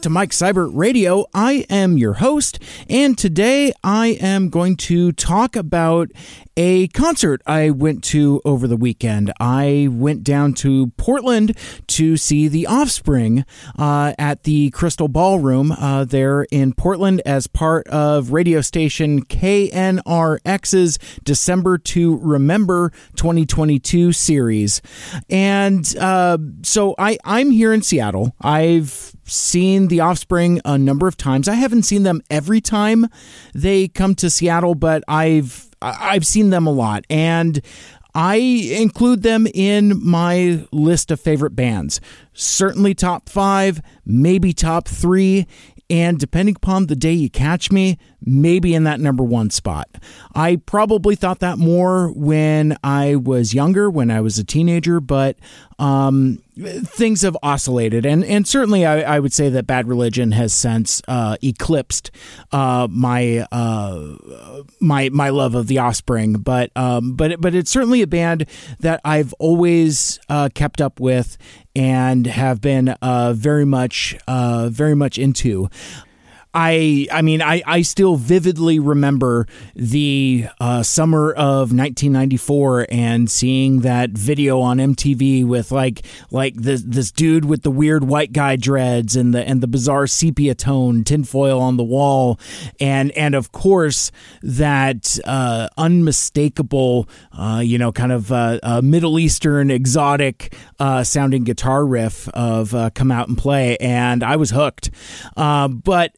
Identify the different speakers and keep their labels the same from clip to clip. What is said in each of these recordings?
Speaker 1: Back to Mike Seibert Radio. I am your host, and today I am going to talk about a concert I went to over the weekend. I went down to Portland to see The Offspring uh, at the Crystal Ballroom uh, there in Portland as part of radio station KNRK's December to Remember 2022 series. And uh, so I, I'm here in Seattle. I've seen The Offspring a number of times. I haven't seen them every time they come to Seattle, but I've I've seen them a lot, and I include them in my list of favorite bands. Certainly top five, maybe top three, and depending upon the day you catch me, maybe in that number one spot. I probably thought that more when I was younger, when I was a teenager, but um, things have oscillated, and and certainly I, I, would say that Bad Religion has since uh, eclipsed uh, my uh, my my love of the Offspring, but um, but but it's certainly a band that I've always uh, kept up with and have been uh, very much uh, very much into. I I mean I, I still vividly remember the uh, summer of 1994 and seeing that video on MTV with like like this this dude with the weird white guy dreads and the and the bizarre sepia tone tinfoil on the wall and and of course that uh, unmistakable uh, you know kind of uh, Middle Eastern exotic uh, sounding guitar riff of uh, "Come Out and Play" and I was hooked. but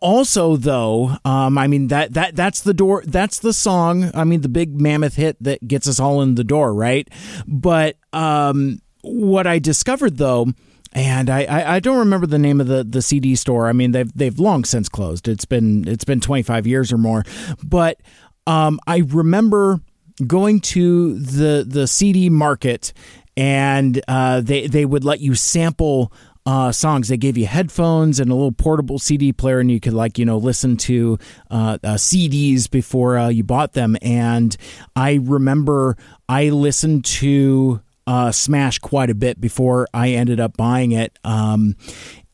Speaker 1: also though um, i mean that that that's the door that's the song i mean the big mammoth hit that gets us all in the door right but um, what i discovered though and I, I, I, don't remember the name of the, the CD store. I mean, they've they've long since closed. It's been it's been 25 years or more. But um, I remember going to the the CD market, and uh, they they would let you sample uh, songs. They gave you headphones and a little portable CD player, and you could like you know listen to uh, uh, CDs before uh, you bought them. And I remember I listened to uh, Smash quite a bit before I ended up buying it. Um,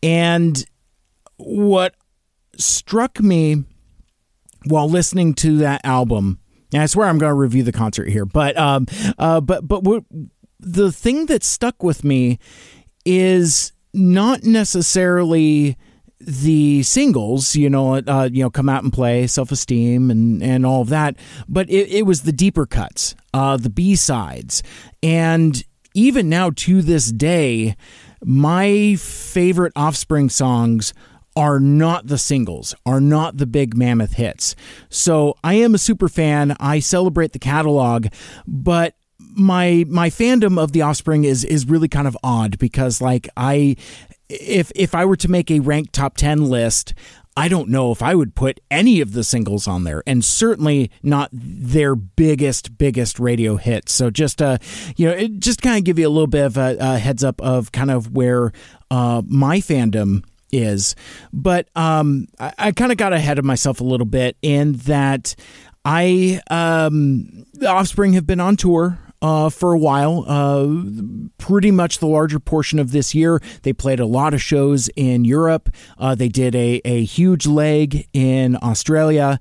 Speaker 1: and what struck me while listening to that album, and I swear I'm going to review the concert here, but um, uh, but but what, the thing that stuck with me is not necessarily the singles, you know, uh, you know, come out and play, self esteem, and and all of that. But it, it was the deeper cuts, uh, the B sides, and even now to this day, my favorite Offspring songs are not the singles, are not the big mammoth hits. So I am a super fan. I celebrate the catalog, but my my fandom of the Offspring is is really kind of odd because like I if if I were to make a ranked top 10 list, I don't know if I would put any of the singles on there, and certainly not their biggest, biggest radio hits. So just uh, you know, it just kind of give you a little bit of a, a heads up of kind of where uh, my fandom is. But um, I, I kind of got ahead of myself a little bit in that I um, the Offspring have been on tour uh, for a while. Uh, pretty much the larger portion of this year, they played a lot of shows in Europe. Uh, they did a, a huge leg in Australia.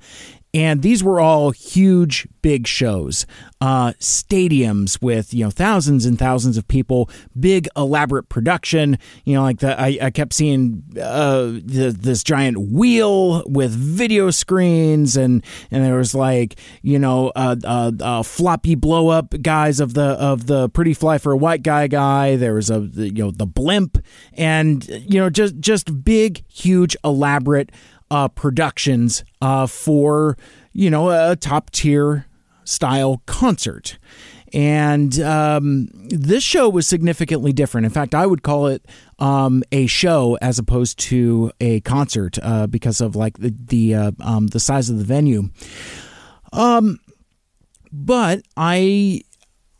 Speaker 1: And these were all huge, big shows, uh, stadiums with you know thousands and thousands of people, big elaborate production. You know, like the I, I kept seeing uh, the, this giant wheel with video screens, and and there was like you know uh, uh, uh, floppy blow up guys of the of the pretty fly for a white guy guy. There was a you know the blimp, and you know just just big, huge, elaborate uh, productions uh, for you know a top tier style concert. And um, this show was significantly different. In fact, I would call it um, a show as opposed to a concert uh, because of like the the uh, um, the size of the venue. Um, but I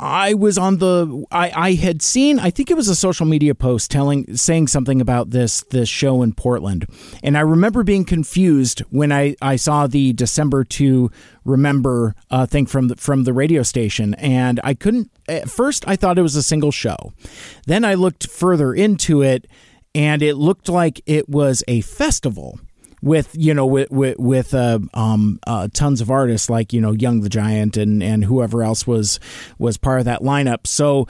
Speaker 1: I was on the I, I had seen I think it was a social media post telling saying something about this this show in Portland. And I remember being confused when I, I saw the December to remember uh, thing from the, from the radio station and I couldn't at first I thought it was a single show. Then I looked further into it and it looked like it was a festival with you know with with, with uh, um, uh, tons of artists like you know Young the Giant and and whoever else was was part of that lineup. So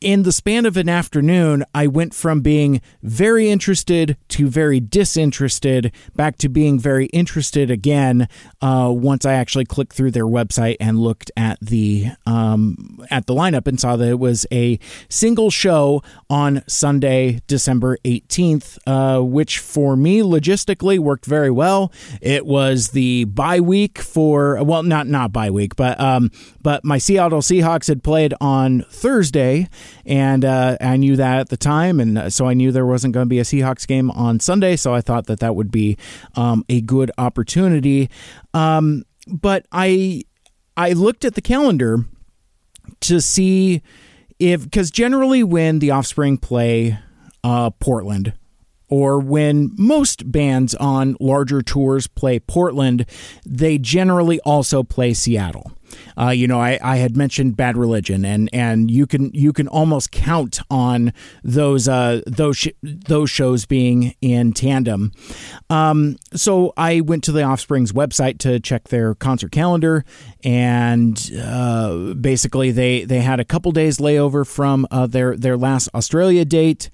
Speaker 1: in the span of an afternoon, I went from being very interested to very disinterested, back to being very interested again. Uh, once I actually clicked through their website and looked at the um, at the lineup and saw that it was a single show on Sunday, December eighteenth, uh, which for me logistically worked very well. It was the bye week for well, not not bye week, but um, but my Seattle Seahawks had played on Thursday and uh, I knew that at the time, and uh, so I knew there wasn't going to be a Seahawks game on Sunday. So I thought that that would be um, a good opportunity. Um, but I I looked at the calendar to see if because generally when the Offspring play uh, Portland or when most bands on larger tours play Portland, they generally also play Seattle. Uh, you know, I, I had mentioned Bad Religion, and, and you can you can almost count on those uh, those sh- those shows being in tandem. Um, so I went to the Offspring's website to check their concert calendar, and uh, basically they they had a couple days layover from uh, their their last Australia date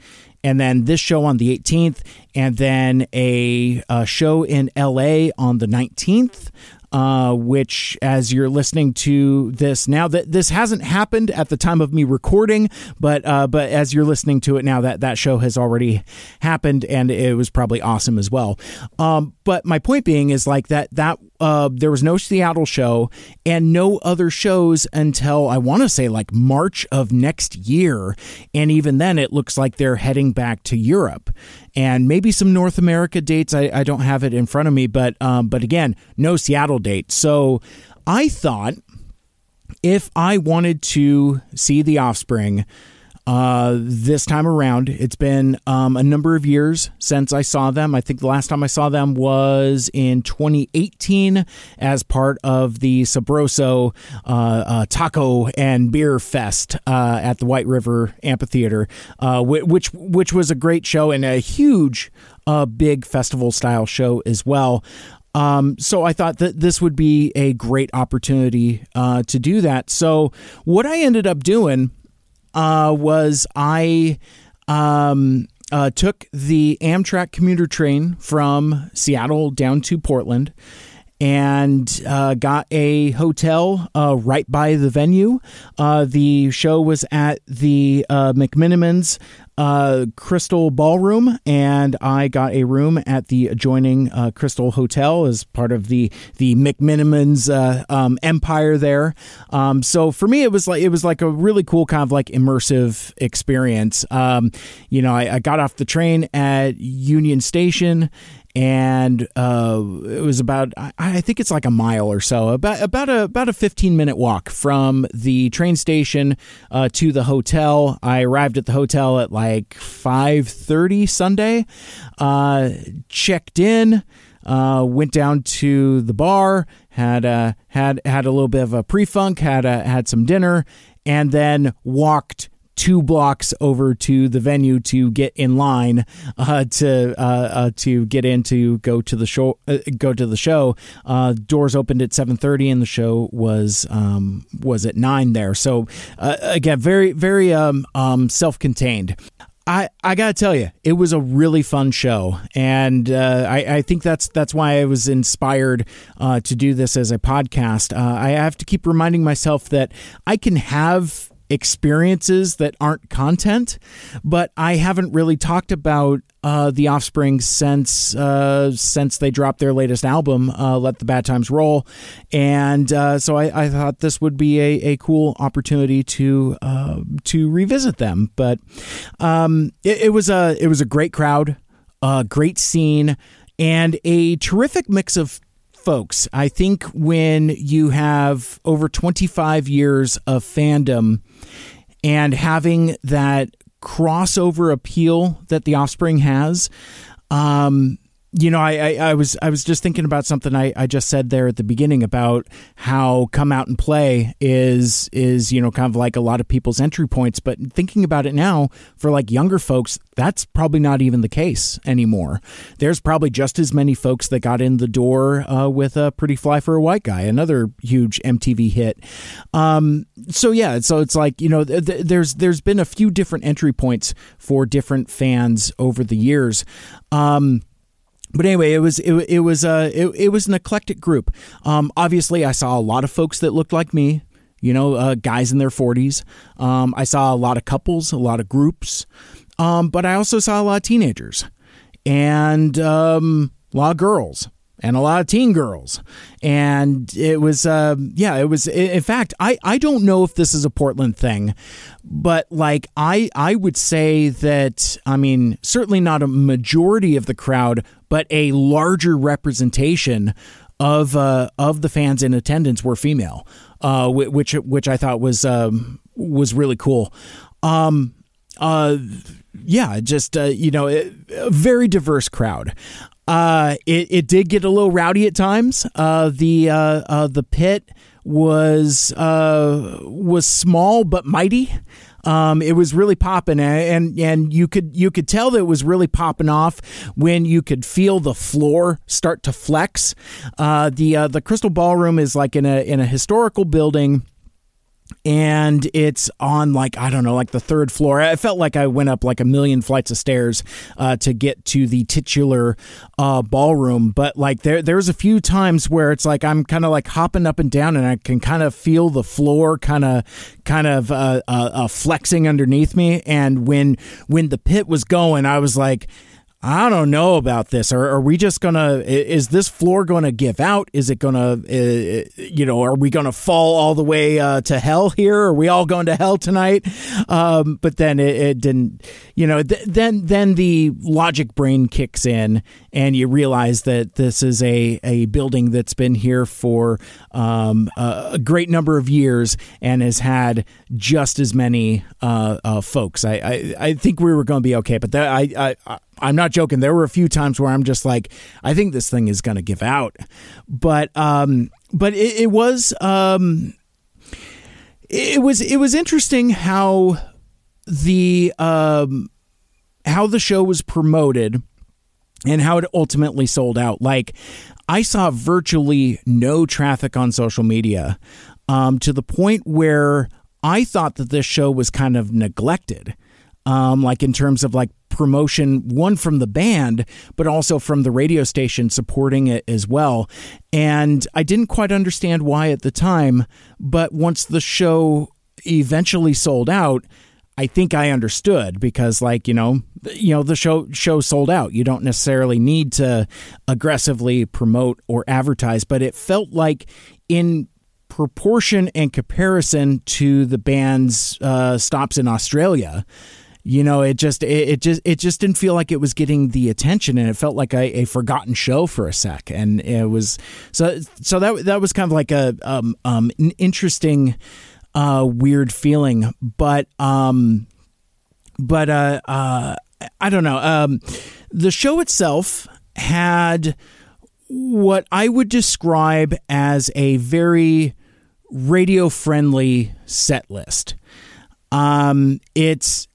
Speaker 1: and then this show on the 18th, and then a, a, show in LA on the 19th uh, which, as you're listening to this now, that this hasn't happened at the time of me recording, but uh, but as you're listening to it now, that that show has already happened, and it was probably awesome as well. Um, but my point being is like that that uh, there was no Seattle show and no other shows until I want to say like March of next year, and even then, it looks like they're heading back to Europe and maybe some North America dates. I, I don't have it in front of me, but um, but again, no Seattle date. So I thought if I wanted to see the Offspring uh, this time around. It's been um, a number of years since I saw them. I think the last time I saw them was in 2018 as part of the Sabroso uh, uh, Taco and Beer Fest uh, at the White River Amphitheater, uh, which which was a great show and a huge, uh, big festival style show as well. Um, so I thought that this would be a great opportunity uh, to do that. So what I ended up doing uh, was I um, uh, took the Amtrak commuter train from Seattle down to Portland and uh, got a hotel uh, right by the venue. Uh, the show was at the uh, McMenamins uh, Crystal Ballroom, and I got a room at the adjoining uh, Crystal Hotel as part of the the McMenamins um, empire there. Um, so for me, it was like it was like a really cool kind of like immersive experience. Um, you know, I, I got off the train at Union Station and uh, it was about I think it's like a mile or so, about about a about a fifteen minute walk from the train station uh, to the hotel. I arrived at the hotel at like five thirty Sunday, uh, checked in. Uh, went down to the bar, had a, had had a little bit of a pre funk, had a, had some dinner, and then walked two blocks over to the venue to get in line uh, to uh, uh, to get in to go to the show. Uh, go to the show. Uh, doors opened at seven thirty, and the show was um, was at nine there. So uh, again, very very um, um, self contained. I, I gotta tell you, it was a really fun show, and uh, I, I think that's that's why I was inspired uh, to do this as a podcast. Uh, I have to keep reminding myself that I can have experiences that aren't content, but I haven't really talked about uh, the Offspring since uh, since they dropped their latest album, uh, "Let the Bad Times Roll," and uh, so I, I, thought this would be a, a cool opportunity to uh, to revisit them. But um, it, it, was a it was a great crowd, a great scene, and a terrific mix of folks. I think when you have over 25 years of fandom and having that crossover appeal that the offspring has, um, you know, I, I, I, was I was just thinking about something I, I just said there at the beginning about how come out and play is is you know kind of like a lot of people's entry points, but thinking about it now for like younger folks, that's probably not even the case anymore. There's probably just as many folks that got in the door uh, with a Pretty Fly for a White Guy, another huge MTV hit. Um, so yeah, so it's like you know th- there's there's been a few different entry points for different fans over the years. Um, but anyway, it was it, it was uh it, it was an eclectic group. Um, obviously, I saw a lot of folks that looked like me. You know, uh, guys in their forties. Um, I saw a lot of couples, a lot of groups, um, but I also saw a lot of teenagers and um, a lot of girls and a lot of teen girls. And it was, uh, yeah, it was. In fact, I, I don't know if this is a Portland thing, but like I I would say that I mean certainly not a majority of the crowd, but a larger representation of uh, of the fans in attendance were female, uh, which which I thought was um, was really cool. Um, uh, yeah, just uh, you know, a very diverse crowd. Uh, it, it did get a little rowdy at times. Uh, the the pit was was small but mighty. Um, it was really popping, and and you could you could tell that it was really popping off when you could feel the floor start to flex. Uh, the uh, the Crystal Ballroom is like in a in a historical building and it's on like I don't know, like the third floor. I felt like I went up like a million flights of stairs uh, to get to the titular uh, ballroom. But like there, there's a few times where it's like I'm kind of like hopping up and down, and I can kind of feel the floor kind of, kind of uh, uh, uh, flexing underneath me. And when when the pit was going, I was like I don't know about this. Are, are we just gonna? Is this floor going to give out? Is it gonna? Uh, you know, are we going to fall all the way uh, to hell here? Are we all going to hell tonight? Um, but then it, it, didn't. You know, th- then then the logic brain kicks in, and you realize that this is a a building that's been here for um, a, a, great number of years and has had just as many uh, uh folks. I, I, I think we were going to be okay, but that, I I I'm not joking. There were a few times where I'm just like, I think this thing is going to give out, but um, but it, it was um, it was it was interesting how the um how the show was promoted and how it ultimately sold out. Like I saw virtually no traffic on social media um, to the point where I thought that this show was kind of neglected. Um, like in terms of like promotion, one from the band, but also from the radio station supporting it as well. And I didn't quite understand why at the time, but once the show eventually sold out, I think I understood because like, you know, you know, the show show sold out. You don't necessarily need to aggressively promote or advertise, but it felt like in proportion and comparison to the band's uh, stops in Australia, you know it just it, it, just it just didn't feel like it was getting the attention and it felt like a, a forgotten show for a sec. And it was so so that that was kind of like a um, um an interesting uh weird feeling. But um but uh uh I don't know. Um the show itself had what I would describe as a very radio friendly set list. Um, it's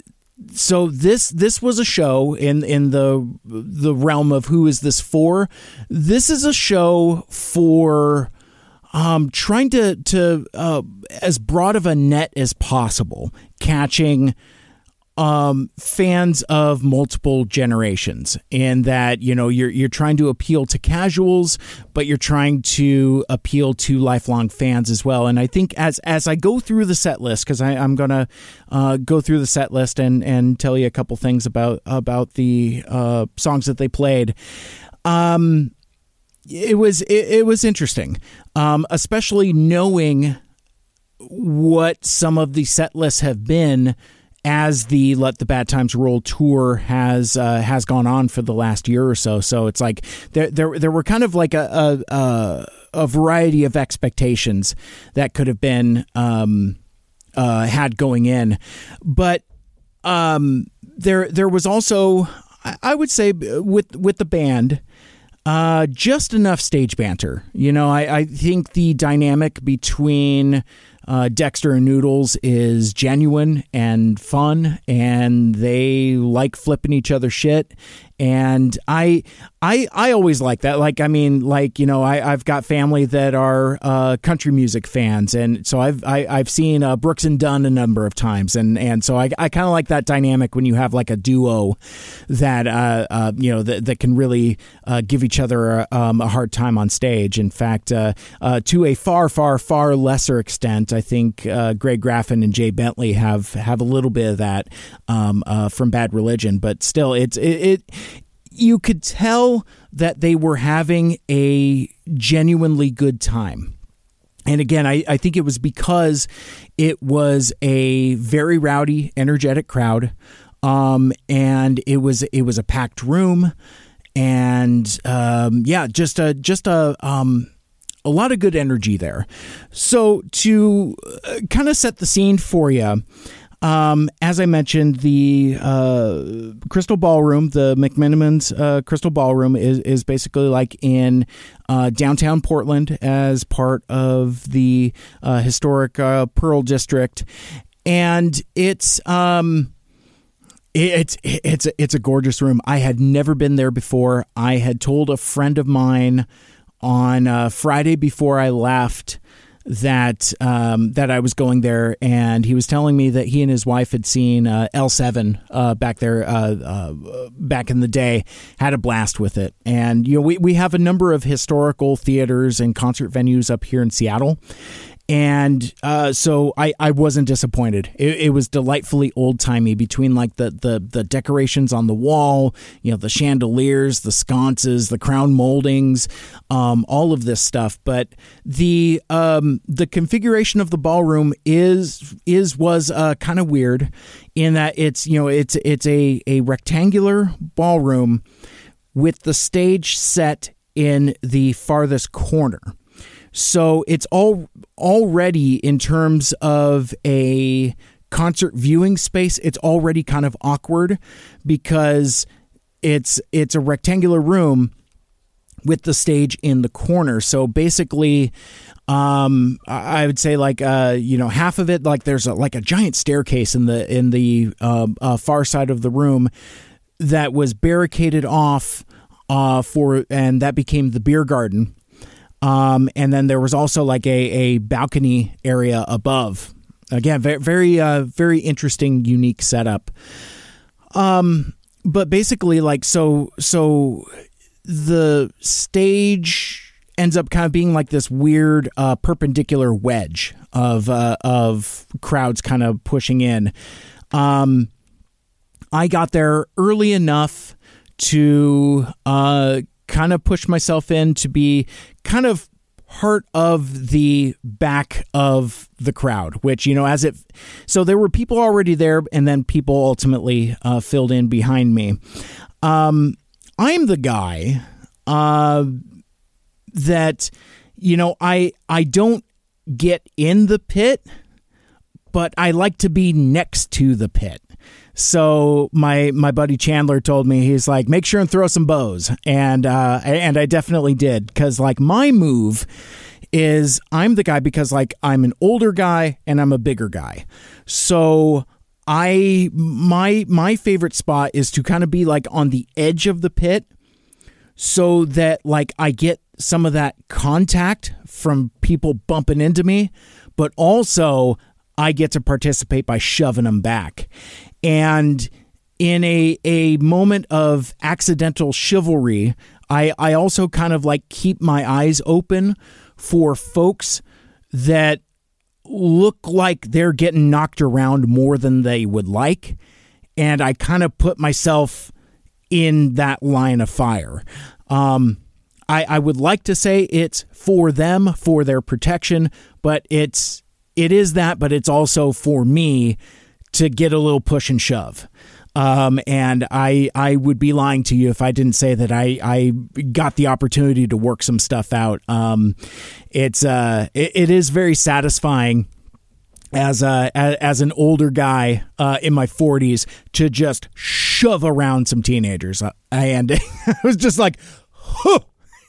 Speaker 1: so this this was a show in in the the realm of who is this for? This is a show for um, trying to to uh, as broad of a net as possible, catching um, fans of multiple generations, and that you know you're you're trying to appeal to casuals, but you're trying to appeal to lifelong fans as well. And I think as as I go through the set list, because I'm gonna uh, go through the set list and and tell you a couple things about about the uh, songs that they played. Um, it was it, it was interesting, um, especially knowing what some of the set lists have been as the Let the Bad Times Roll tour has uh, has gone on for the last year or so. So it's like there there there were kind of like a a, a variety of expectations that could have been um, uh, had going in, but um, there there was also I would say with with the band, uh, just enough stage banter. You know, I, I think the dynamic between uh, Dexter and Noodles is genuine and fun, and they like flipping each other shit. And I, I, I always like that. Like, I mean, like you know, I, I've got family that are uh, country music fans, and so I've I, have i have seen uh, Brooks and Dunn a number of times, and and so I, I kind of like that dynamic when you have like a duo that uh, uh, you know that, that can really uh, give each other a, um, a hard time on stage. In fact, uh, to a far, far, far lesser extent, I think Greg Graffin and Jay Bentley have have a little bit of that um, from Bad Religion, but still, it's it, it you could tell that they were having a genuinely good time. And again, I, I think it was because it was a very rowdy, energetic crowd. Um, and it was it was a packed room, and um, yeah, just a just a um, a lot of good energy there. So to uh, kind of set the scene for you. Um, as I mentioned, the uh, Crystal Ballroom, the McMenamins uh, Crystal Ballroom, is is basically like in uh, downtown Portland as part of the uh, historic uh, Pearl District, and it's. Um, it's it's it's a gorgeous room. I had never been there before. I had told a friend of mine on uh, Friday before I left that um, that I was going there, and he was telling me that he and his wife had seen uh, L7 uh, back there uh, uh, back in the day, had a blast with it. And you know, we we have a number of historical theaters and concert venues up here in Seattle, and uh, so I, I wasn't disappointed. It, it was delightfully old timey between like the, the the decorations on the wall, you know, the chandeliers, the sconces, the crown moldings, um, all of this stuff. But the um, the configuration of the ballroom is is was uh, kind of weird in that it's you know it's it's a a rectangular ballroom with the stage set in the farthest corner. So it's all already in terms of a concert viewing space, it's already kind of awkward because it's it's a rectangular room with the stage in the corner. So basically, um, I would say like uh, you know half of it like there's a, like a giant staircase in the in the uh, uh, far side of the room that was barricaded off uh, for and that became the beer garden um, and then there was also like a, a balcony area above. Again, very very uh, very interesting, unique setup. Um, but basically, like so so the stage ends up kind of being like this weird uh, perpendicular wedge of uh, of crowds kind of pushing in. Um, I got there early enough to uh, kind of pushed myself in to be kind of part of the back of the crowd, which, you know, as it, so there were people already there and then people ultimately uh, filled in behind me. Um, I'm the guy uh, that, you know, I, I don't get in the pit, but I like to be next to the pit. So my my buddy Chandler told me he's like make sure and throw some bows and uh, and I definitely did because like my move is I'm the guy because like I'm an older guy and I'm a bigger guy. So I my my favorite spot is to kind of be like on the edge of the pit so that like I get some of that contact from people bumping into me, but also I get to participate by shoving them back. And in a a moment of accidental chivalry, I I also kind of like keep my eyes open for folks that look like they're getting knocked around more than they would like and I kind of put myself in that line of fire. Um, I, I would like to say it's for them, for their protection, but it's it is that, but it's also for me to get a little push and shove. Um, and I I would be lying to you if I didn't say that I, I got the opportunity to work some stuff out. Um, it's uh it, it is very satisfying as a as, an older guy uh, in my 40s to just shove around some teenagers. Uh, and it was just like, huh.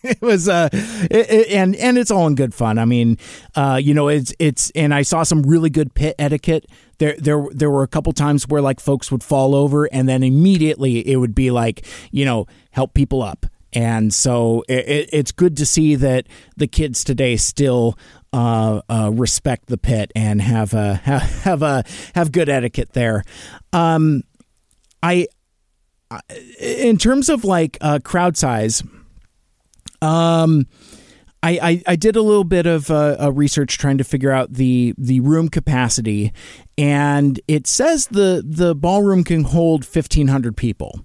Speaker 1: it was uh it, it, and and it's all in good fun. I mean uh you know it's it's and i saw some really good pit etiquette. There there there were a couple times where like folks would fall over and then immediately it would be like you know help people up. And so it, it's good to see that the kids today still uh, uh, respect the pit and have a have, have a have good etiquette there. Um, I, in terms of like uh, crowd size, um. I, I, I, did a little bit of uh, research trying to figure out the the room capacity, and it says the the ballroom can hold fifteen hundred people,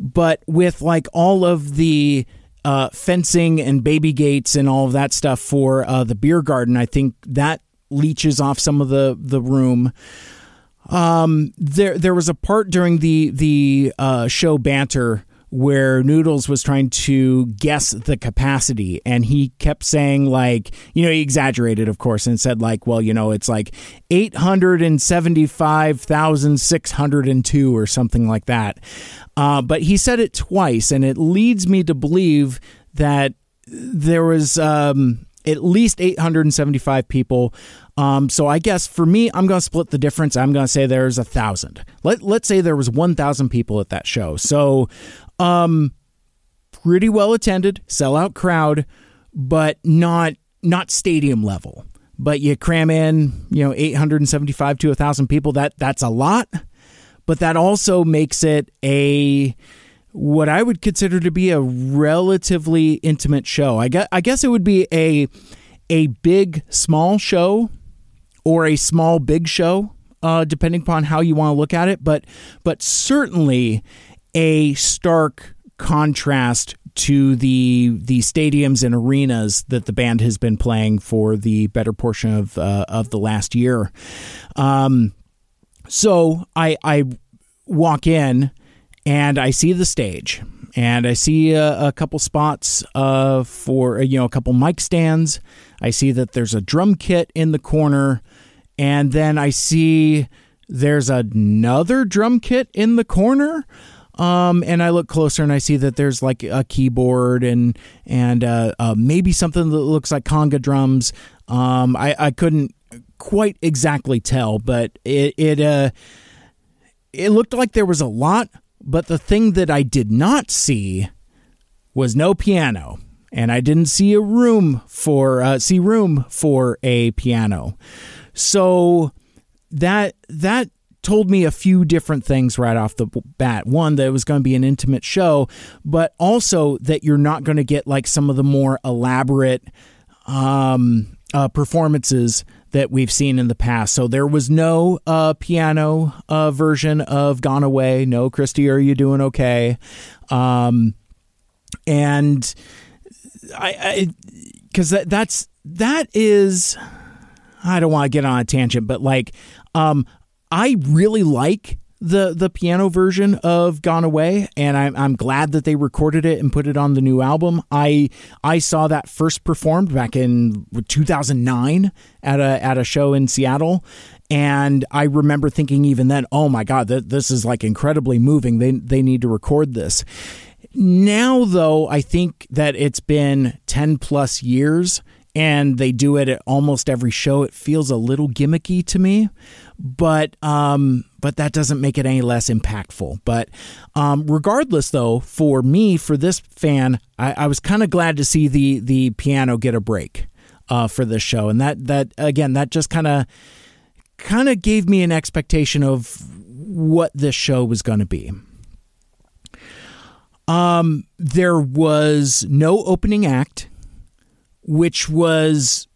Speaker 1: but with like all of the uh, fencing and baby gates and all of that stuff for uh, the beer garden. I think that leeches off some of the the room. Um, there there was a part during the the uh, show banter where Noodles was trying to guess the capacity and he kept saying like, you know, he exaggerated of course and said like, well, you know, it's like 875,602 or something like that. Uh, but he said it twice, and it leads me to believe that there was um, at least 875 people. Um, so I guess for me, I'm going to split the difference. I'm going to say there's a thousand. Let Let's say there was 1,000 people at that show. So, um, pretty well attended, sellout crowd, but not not stadium level. But you cram in, you know, 875 to 1,000 people. That that's a lot but that also makes it a what I would consider to be a relatively intimate show. I guess, I guess it would be a a big small show or a small big show, uh, depending upon how you want to look at it. But but certainly a stark contrast to the the stadiums and arenas that the band has been playing for the better portion of uh, of the last year. Um, so I I walk in and I see the stage and I see a, a couple spots uh, for you know a couple mic stands. I see that there's a drum kit in the corner, and then I see there's another drum kit in the corner. Um, and I look closer and I see that there's like a keyboard and and uh, uh, maybe something that looks like conga drums. Um, I, I couldn't quite exactly tell, but it it uh it looked like there was a lot, but the thing that I did not see was no piano, and I didn't see a room for uh, see room for a piano. So that that told me a few different things right off the bat. One, that it was going to be an intimate show, but also that you're not going to get like some of the more elaborate um, uh, performances that we've seen in the past. So there was no uh, piano uh, version of Gone Away. No, Kristy, are you doing okay? Um, and I, because that that's that is, I don't want to get on a tangent, but like, um, I really like the the piano version of Gone Away, and I'm I'm glad that they recorded it and put it on the new album. I I saw that first performed back in 2009 at a at a show in Seattle, and I remember thinking even then, oh my god, th- this is like incredibly moving. They they need to record this. Now though, I think that it's been 10 plus years and they do it at almost every show. It feels a little gimmicky to me, but um, but that doesn't make it any less impactful. But um, regardless, though, for me, for this fan, I, I was kind of glad to see the the piano get a break uh, for this show, and that that again, that just kind of kind of gave me an expectation of what this show was going to be. Um, there was no opening act which was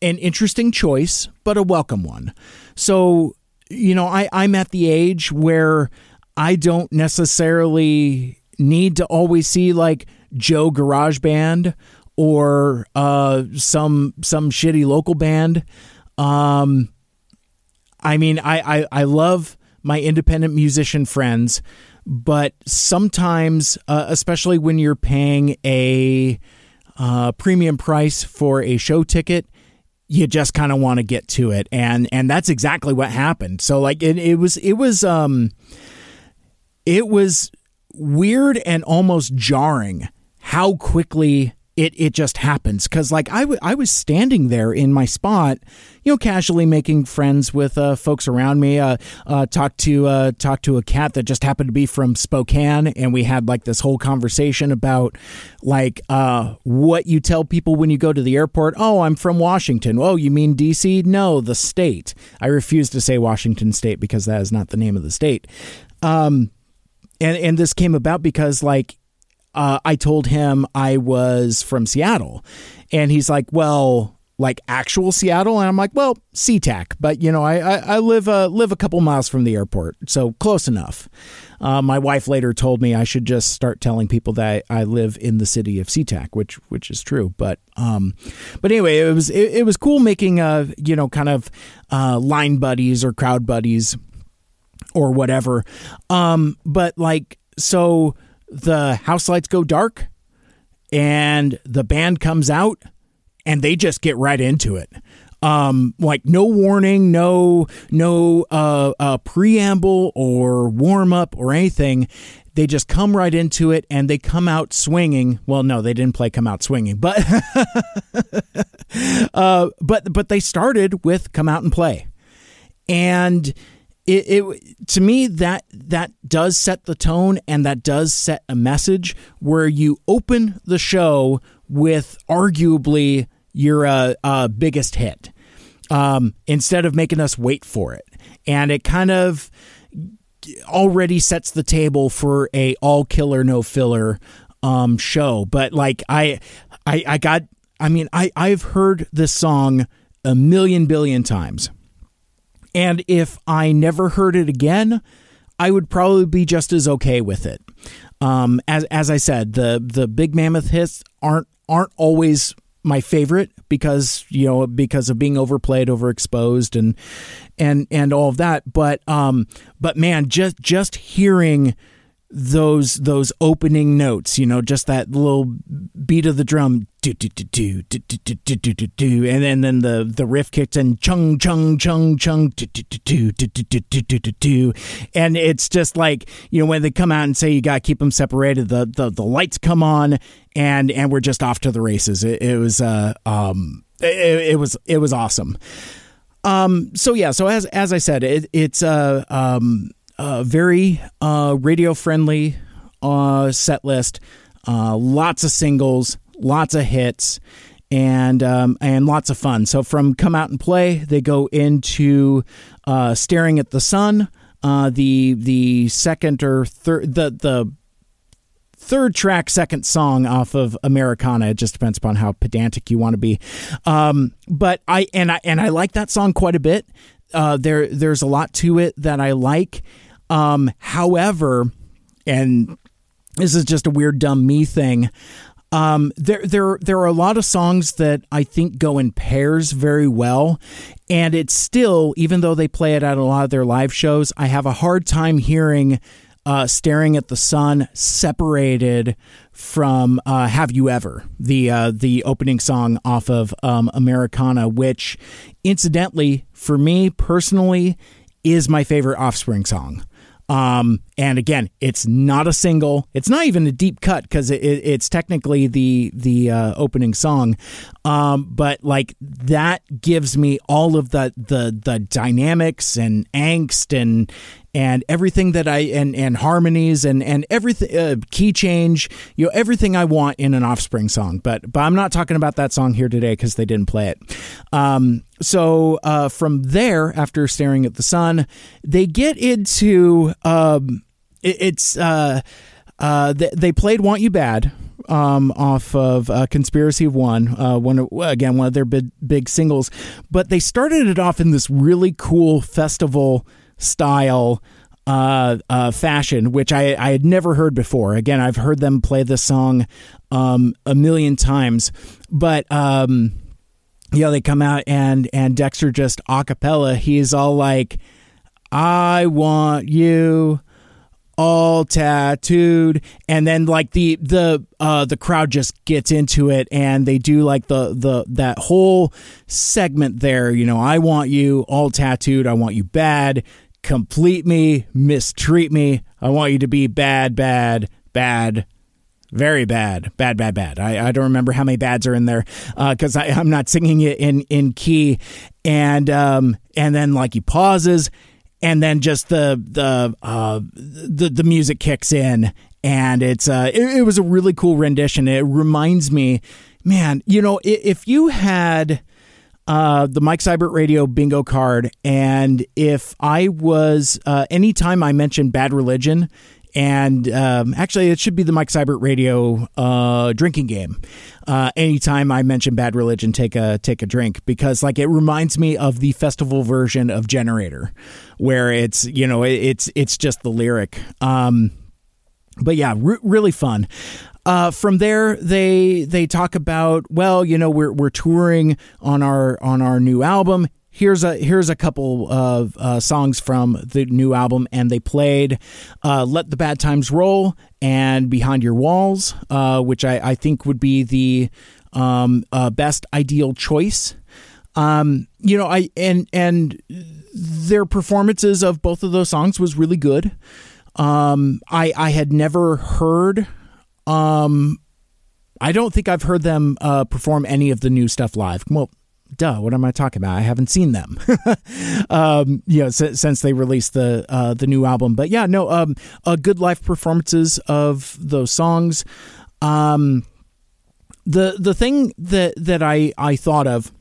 Speaker 1: an interesting choice, but a welcome one. So, you know, I, I'm at the age where I don't necessarily need to always see like Joe Garage Band or uh, some some shitty local band. Um, I mean, I, I, I love my independent musician friends, but sometimes, uh, especially when you're paying a uh, premium price for a show ticket, you just kind of want to get to it and and that's exactly what happened. So like it, it was it was um it was weird and almost jarring how quickly it it just happens. Because like I, w- I was standing there in my spot you know casually making friends with uh, folks around me uh, uh, talked to uh, talked to a cat that just happened to be from Spokane and we had like this whole conversation about like uh, what you tell people when you go to the airport. Oh I'm from Washington. Oh you mean DC no the state. I refuse to say Washington state because that is not the name of the state. Um, and and this came about because like uh, I told him I was from Seattle, and he's like, "Well." Like actual Seattle, and I'm like, well, SeaTac, but you know, I I, I live uh, live a couple miles from the airport, so close enough. Uh, my wife later told me I should just start telling people that I, live in the city of SeaTac, which which is true. But um, but anyway, it was it, it was cool making uh you know kind of uh, line buddies or crowd buddies or whatever. Um, but like so the house lights go dark and the band comes out and they just get right into it. Um, like no warning no no uh, uh, preamble or warm up or anything. They just come right into it and they come out swinging. Well no they didn't play come out swinging but uh, but but they started with come out and play. And it, it to me that that does set the tone and that does set a message where you open the show with arguably your uh, uh, biggest hit um, instead of making us wait for it. And it kind of already sets the table for a all killer no filler um, show. But like I, I i got i mean i i've heard this song a million billion times and if I never heard it again, I would probably be just as okay with it. Um, as as I said, the the big mammoth hits aren't aren't always my favorite because you know because of being overplayed, overexposed, and and and all of that. But um, but man, just just hearing those those opening notes, you know, just that little beat of the drum, do do do do do do do do do do, and then then the the riff kicks in, chung chung chung chung, do do do do do do do do do and it's just like you know when they come out and say you got to keep them separated, the the the lights come on, and and we're just off to the races. It, it was uh um it, it was it was awesome. Um, so yeah, so as as I said, it, it's uh, um, uh, very uh, radio friendly uh, set list. Uh, lots of singles, lots of hits, and um, and lots of fun. So from come out and play, they go into uh, staring at the sun. Uh, the the second or third the the third track, second song off of Americana. It just depends upon how pedantic you want to be. Um, but I and I and I like that song quite a bit. Uh, there there's a lot to it that I like. Um, however, and this is just a weird dumb me thing. Um, there, there, there are a lot of songs that I think go in pairs very well, and it's still, even though they play it at a lot of their live shows, I have a hard time hearing uh, "Staring at the Sun" separated from uh, "Have You Ever," the uh, the opening song off of um, Americana, which, incidentally, for me personally, is my favorite Offspring song. Um, and again, it's not a single. It's not even a deep cut because it, it, it's technically the the uh, opening song. Um, but like that gives me all of the the the dynamics and angst and and everything that I and and harmonies and and everything uh, key change you know everything I want in an Offspring song but but I'm not talking about that song here today because they didn't play it um, so uh, from there after staring at the sun they get into um, it, it's uh, uh, they, they played want you bad um, off of uh, Conspiracy of One, uh, one again one of their big big singles. But they started it off in this really cool festival style uh, uh, fashion, which I, I had never heard before. Again, I've heard them play this song um, a million times, but um, you know, they come out and and Dexter just a cappella. He's all like, "I want you." all tattooed and then like the the uh the crowd just gets into it and they do like the the that whole segment there you know i want you all tattooed i want you bad complete me mistreat me i want you to be bad bad bad very bad, bad, bad, bad. I, I don't remember how many bads are in there because uh, I'm not singing it in in key, and um and then like he pauses, and then just the the uh the the music kicks in, and it's uh it, it was a really cool rendition. It reminds me, man, you know, if you had uh, the Mike Seibert Radio bingo card, and if I was uh, anytime I mentioned Bad Religion, and um, actually, it should be the Mike Seibert Radio uh, drinking game. Uh, anytime I mention Bad Religion, take a take a drink because like it reminds me of the festival version of Generator, where it's you know it's it's just the lyric. Um, but yeah, re- really fun. Uh, from there, they they talk about well, you know, we're we're touring on our on our new album here's a here's a couple of uh, songs from the new album, and they played uh, "Let the Bad Times Roll" and "Behind Your Walls," uh, which I, I, think would be the um, uh, best ideal choice. Um, you know, I and and their performances of both of those songs was really good. Um, I I had never heard. Um, I don't think I've heard them uh, perform any of the new stuff live. Well, duh, what am I talking about? I haven't seen them, um, you know, since, since they released the uh, the new album. But yeah, no, um, uh, good live performances of those songs. Um, the the thing that that I I thought of.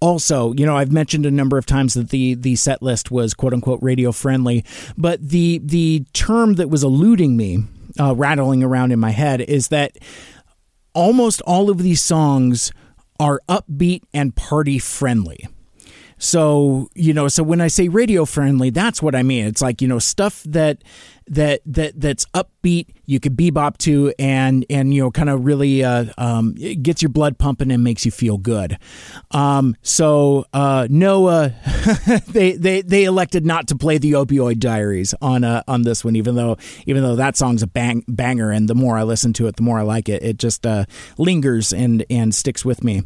Speaker 1: Also, you know, I've mentioned a number of times that the the set list was quote unquote radio friendly, but the the term that was eluding me, uh, rattling around in my head, is that almost all of these songs are upbeat and party friendly. So, you know, so when I say radio friendly, that's what I mean. It's like, you know, stuff that that that that's upbeat you could bebop to and and you know kind of really uh, um, gets your blood pumping and makes you feel good. Um, so uh, Noah they, they they elected not to play the opioid diaries on uh, on this one even though even though that song's a bang banger and the more I listen to it the more I like it. It just uh, lingers and and sticks with me.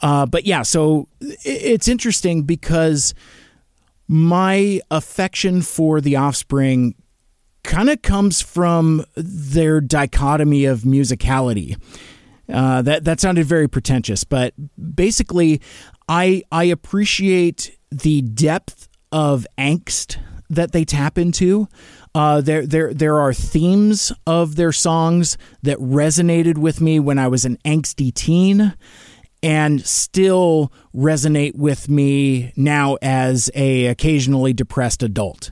Speaker 1: Uh, but yeah so it's interesting because my affection for the offspring kind of comes from their dichotomy of musicality. Uh, that that sounded very pretentious, but basically, I I appreciate the depth of angst that they tap into. Uh, there there there are themes of their songs that resonated with me when I was an angsty teen, and still resonate with me now as a occasionally depressed adult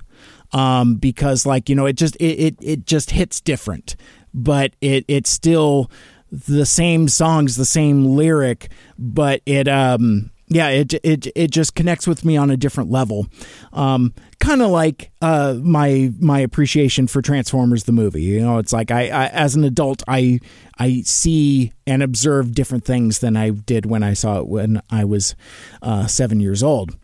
Speaker 1: um, because like you know it just it, it, it just hits different, but it it's still the same songs, the same lyric, but it um yeah it it it just connects with me on a different level. Um, kind of like uh, my my appreciation for Transformers the movie. You know, it's like I, I, as an adult I I see and observe different things than I did when I saw it when I was uh, seven years old.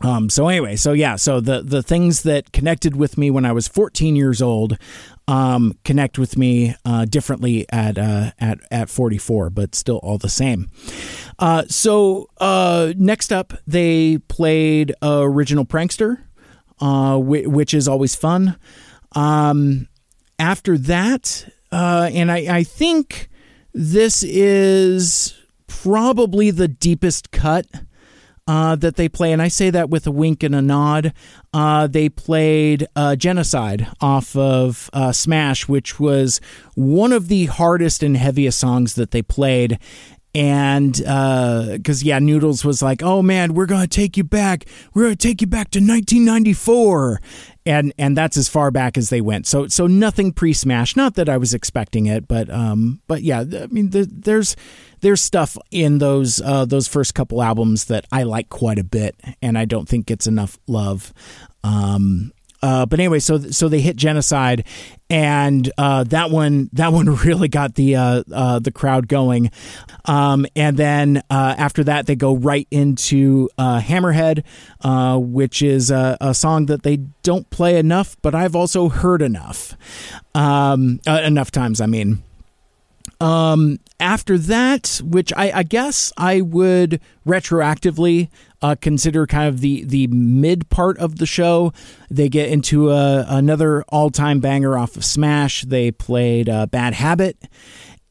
Speaker 1: Um, so anyway, so yeah, so the the things that connected with me when I was 14 years old um, connect with me uh, differently at uh, at at 44, but still all the same. Uh, so uh, next up, they played original prankster, uh, which is always fun. Um, after that, uh, and I, I think this is probably the deepest cut uh, that they play, and I say that with a wink and a nod. Uh, they played uh, Genocide off of uh, Smash, which was one of the hardest and heaviest songs that they played. And because, uh, yeah, Noodles was like, oh man, we're to take you back. We're to take you back to 1994 and and that's as far back as they went. So so nothing pre Smash. Not that I was expecting it, but um, but yeah, I mean, the, there's there's stuff in those uh, those first couple albums that I like quite a bit, and I don't think gets enough love. Um, uh, but anyway, so so they hit genocide, and uh, that one that one really got the uh, uh, the crowd going. Um, and then uh, after that, they go right into uh, Hammerhead, which is a, a, song that they don't play enough, but I've also heard enough, um, enough times. I mean. Um, after that, which I, I, guess I would retroactively uh, consider kind of the the mid part of the show, they get into a, another all time banger off of Smash. They played uh, "Bad Habit,"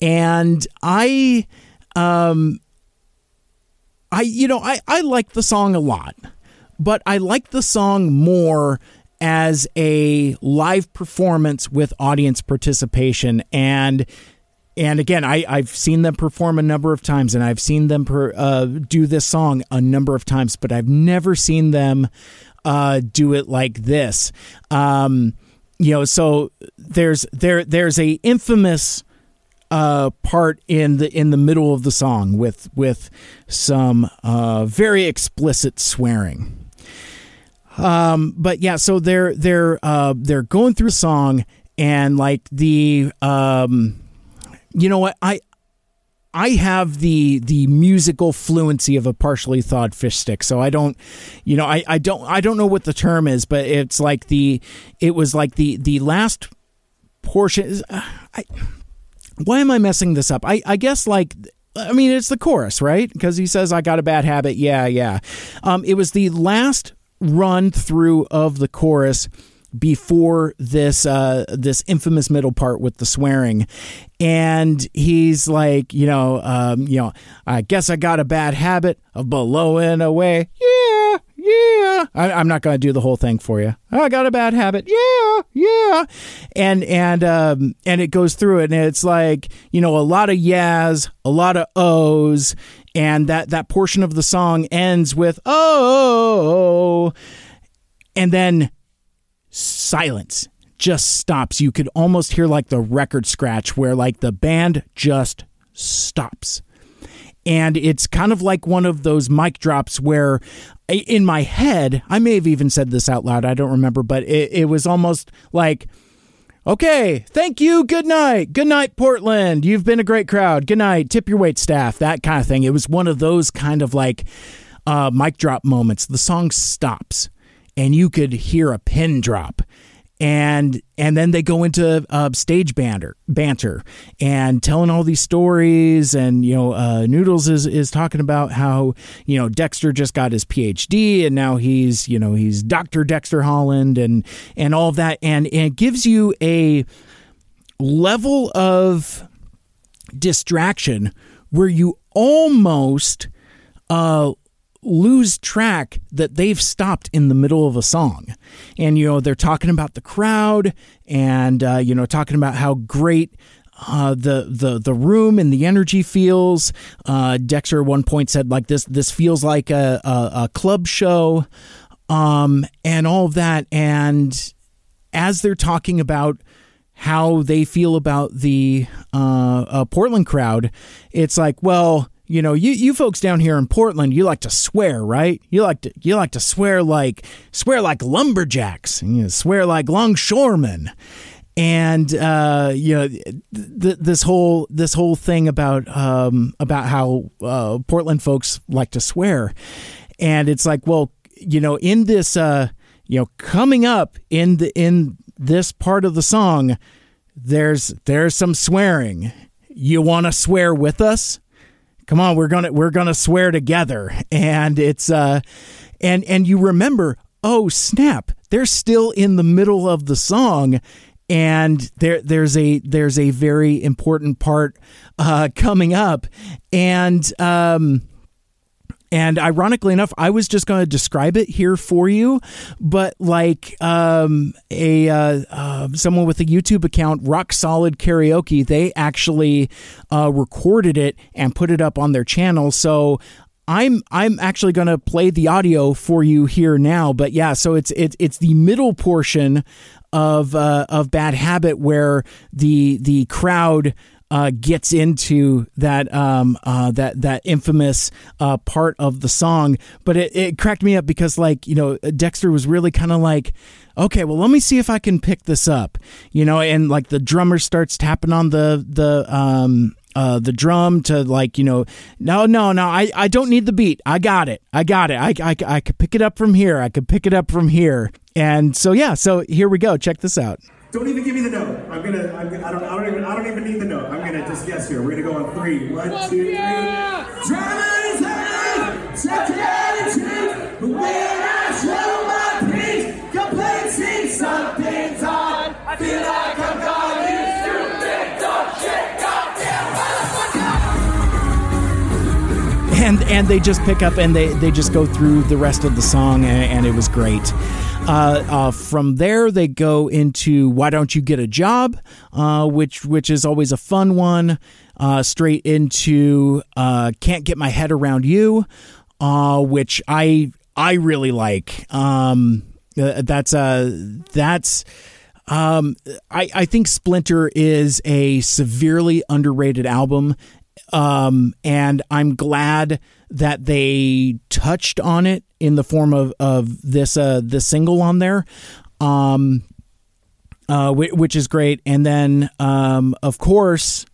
Speaker 1: and I, um, I you know I I like the song a lot, but I like the song more as a live performance with audience participation. And and again, I, I've seen them perform a number of times, and I've seen them per, uh, do this song a number of times, but I've never seen them uh, do it like this. Um, you know, so there's there there's a infamous uh, part in the in the middle of the song with with some uh, very explicit swearing. Um, but yeah, so they're they're uh, they're going through a song and like the um, you know what I I have the the musical fluency of a partially thawed fish stick, so I don't, you know, I, I don't I don't know what the term is, but it's like the it was like the the last portion. Uh, I, why am I messing this up? I I guess like I mean it's the chorus, right? Because he says I got a bad habit. Yeah, yeah. Um, it was the last run through of the chorus before this uh, this infamous middle part with the swearing, and he's like, you know, um, you know, I guess I got a bad habit of blowing away. Yeah, yeah. I, am not going to do the whole thing for you. I got a bad habit. Yeah, yeah. And and um, and it goes through it, and it's like you know a lot of yas, a lot of ohs, and that that portion of the song ends with oh, and then silence just stops. You could almost hear like the record scratch where like the band just stops. And it's kind of like one of those mic drops where in my head, I may have even said this out loud, I don't remember, but it, it was almost like, okay, thank you, good night, good night, Portland. You've been a great crowd. Good night, tip your wait staff, that kind of thing. It was one of those kind of like uh, mic drop moments. The song stops and you could hear a pin drop. And and then they go into uh, stage banter banter and telling all these stories and you know uh, noodles is is talking about how you know dexter just got his phd and now he's you know he's dr dexter holland and and all of that. And, and it gives you a level of distraction where you almost uh, lose track that they've stopped in the middle of a song. And, you know, they're talking about the crowd and, uh, you know, talking about how great. Uh, the the the room and the energy feels. Uh, Dexter at one point said like this this feels like a a, a club show, um, and all of that. And as they're talking about how they feel about the uh, uh Portland crowd, it's like well you know, you, you folks down here in Portland, you like to swear, right? You like to you like to swear like swear like lumberjacks, and you swear like longshoremen, and uh, you know th- this whole this whole thing about um, about how uh, Portland folks like to swear, and it's like, well, you know, in this, uh, you know, coming up in the in this part of the song, there's there's some swearing. You want to swear with us? Come on, we're gonna we're gonna swear together, and it's uh, and and you remember, oh snap, they're still in the middle of the song, and there there's a there's a very important part uh, coming up, and um and ironically enough, I was just going to describe it here for you, but like um, a uh, uh, someone with a YouTube account, Rock Solid Karaoke, they actually uh, recorded it and put it up on their channel. So I'm I'm actually going to play the audio for you here now. But yeah, so it's it's it's the middle portion of uh, of Bad Habit where the the crowd uh, gets into that um, uh, that that infamous uh, part of the song. But it, it cracked me up because like you know Dexter was really kind of like okay, well, let me see if I can pick this up, you know, and like the drummer starts tapping on the the um uh, the drum to like you know no no no I, I don't need the beat. I got it. I got it. I, I, I could pick it up from here. I could pick it up from here. And so yeah so here we go. Check this out
Speaker 2: don't even give me the note I'm gonna, I'm gonna I, don't, I don't even I don't even need the note I'm gonna just guess here. We're gonna go on three. One two three. Driving check your attitude when I show my peace complaining something's odd. I feel like I'm gone. You stupid dog shit.
Speaker 1: And and they just pick up and they they just go through the rest of the song and, and it was great uh, uh, from there they go into why don't you get a job uh, which which is always a fun one uh, straight into uh, can't get my head around you uh, which i i really like um, that's that's um, I, I think Splinter is a severely underrated album. Um, and I'm glad that they touched on it in the form of, of this uh, this single on there. Um, uh, which is great. And then, um, of course,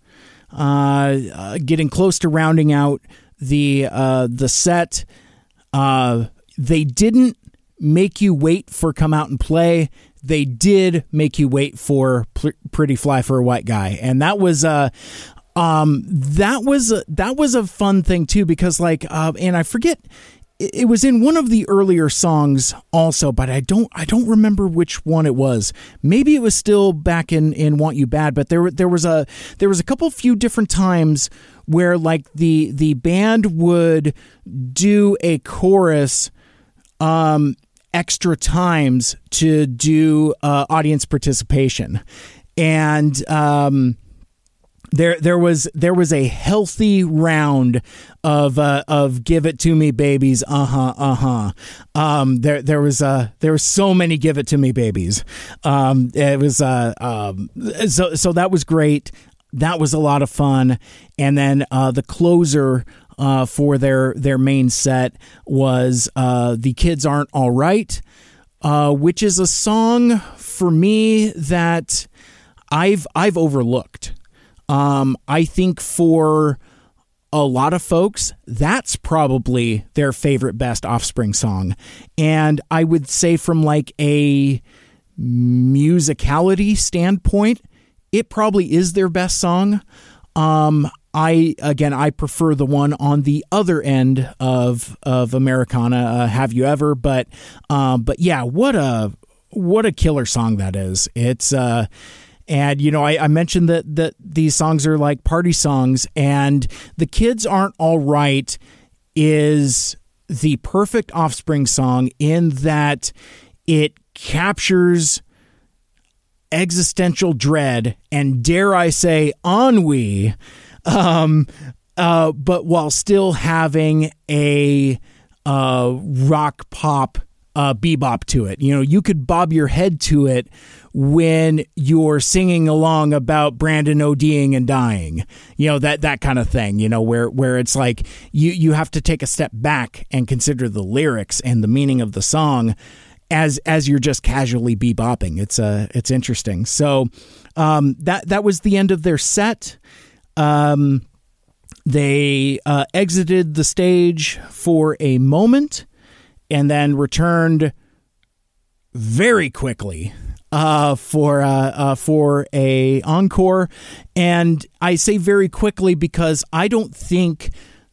Speaker 1: uh, uh, getting close to rounding out the uh, the set, uh, they didn't make you wait for come out and play. They did make you wait for Pretty Fly for a White Guy, and that was uh, um, that was a, that was a fun thing too because like uh, and I forget it was in one of the earlier songs also but i don't i don't remember which one it was. Maybe it was still back in in want you bad but there there was a there was a couple few different times where like the the band would do a chorus um extra times to do uh, audience participation. And um there there was there was a healthy round of uh, of give it to me babies. Uh huh uh huh um, there there was uh there were so many give it to me babies. Um, it was uh um, so so that was great. That was a lot of fun. And then uh, the closer uh, for their their main set was uh, the kids aren't all right uh, which is a song for me that I've I've overlooked um, I think for a lot of folks, that's probably their favorite best offspring song. And I would say, from like a musicality standpoint, it probably is their best song. Um, I again, I prefer the one on the other end of of Americana. Uh, Have you ever? But um, but yeah, what a what a killer song that is. It's uh, and you know, I, I, mentioned that that these songs are like party songs, and the kids aren't all right is the perfect offspring song in that it captures existential dread and dare I say ennui, um, uh, but while still having a uh, rock pop uh, bebop to it. You know, you could bob your head to it when you're singing along about Brandon ODing and dying. You know that that kind of thing. You know where where it's like you you have to take a step back and consider the lyrics and the meaning of the song as as you're just casually bebopping. It's uh it's interesting. So um, that that was the end of their set. Um, they uh, exited the stage for a moment and then returned very quickly uh, for uh, uh, for a encore. And I say very quickly because I don't think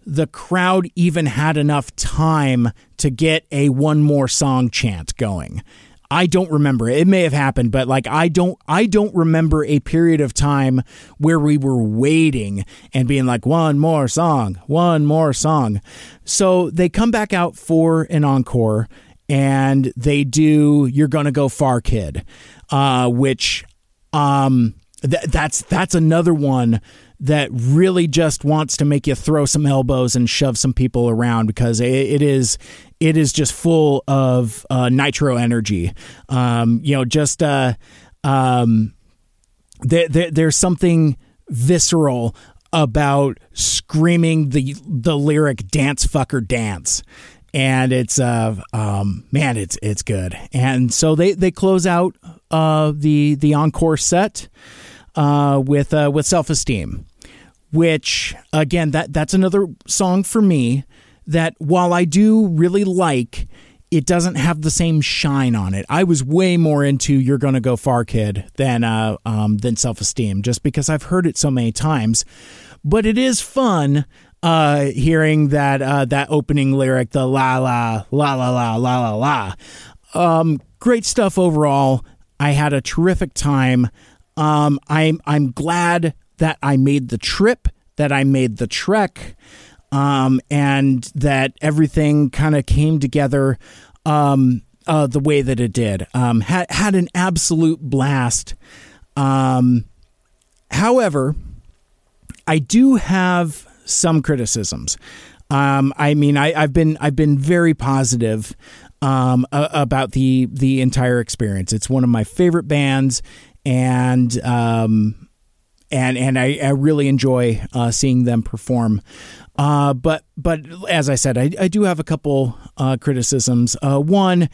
Speaker 1: the crowd even had enough time to get a one more song chant going. I don't remember. It may have happened, but like I don't I don't remember a period of time where we were waiting and being like one more song, one more song. So they come back out for an encore and they do you're going to go far kid. Uh, which um th- that's that's another one that really just wants to make you throw some elbows and shove some people around because it, it is it is just full of uh, nitro energy. Um, you know, just uh, um, there, there, there's something visceral about screaming the the lyric "dance fucker dance." And it's uh um man it's it's good. And so they they close out uh the the encore set uh with uh with self-esteem which again that that's another song for me that while I do really like it doesn't have the same shine on it. I was way more into "You're Gonna Go Far, Kid" than uh, um, than "Self Esteem," just because I've heard it so many times. But it is fun uh, hearing that uh, that opening lyric, the la la la la la la la la. Um, great stuff overall. I had a terrific time. Um, I'm I'm glad that I made the trip, that I made the trek um, and that everything kind of came together um, uh, the way that it did. Um, had had an absolute blast. Um, however, I do have some criticisms. Um, I mean, I, have been I've been very positive um, about the the entire experience. It's one of my favorite bands, and and and I, I really enjoy uh, seeing them perform. Uh, but but as I said, I, I do have a couple uh, criticisms. Uh, one,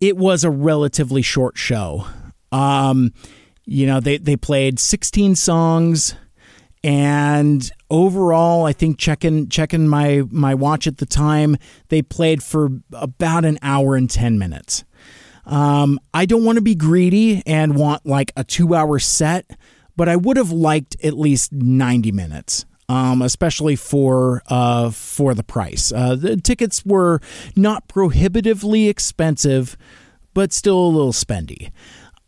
Speaker 1: it was a relatively short show. Um, you know, they they played 16 songs, and overall, I think checking checking my my watch at the time, they played for about an hour and 10 minutes. Um, I don't want to be greedy and want like a two hour set, but I would have liked at least 90 minutes um, especially for uh, for the price. Uh, the tickets were not prohibitively expensive, but still a little spendy.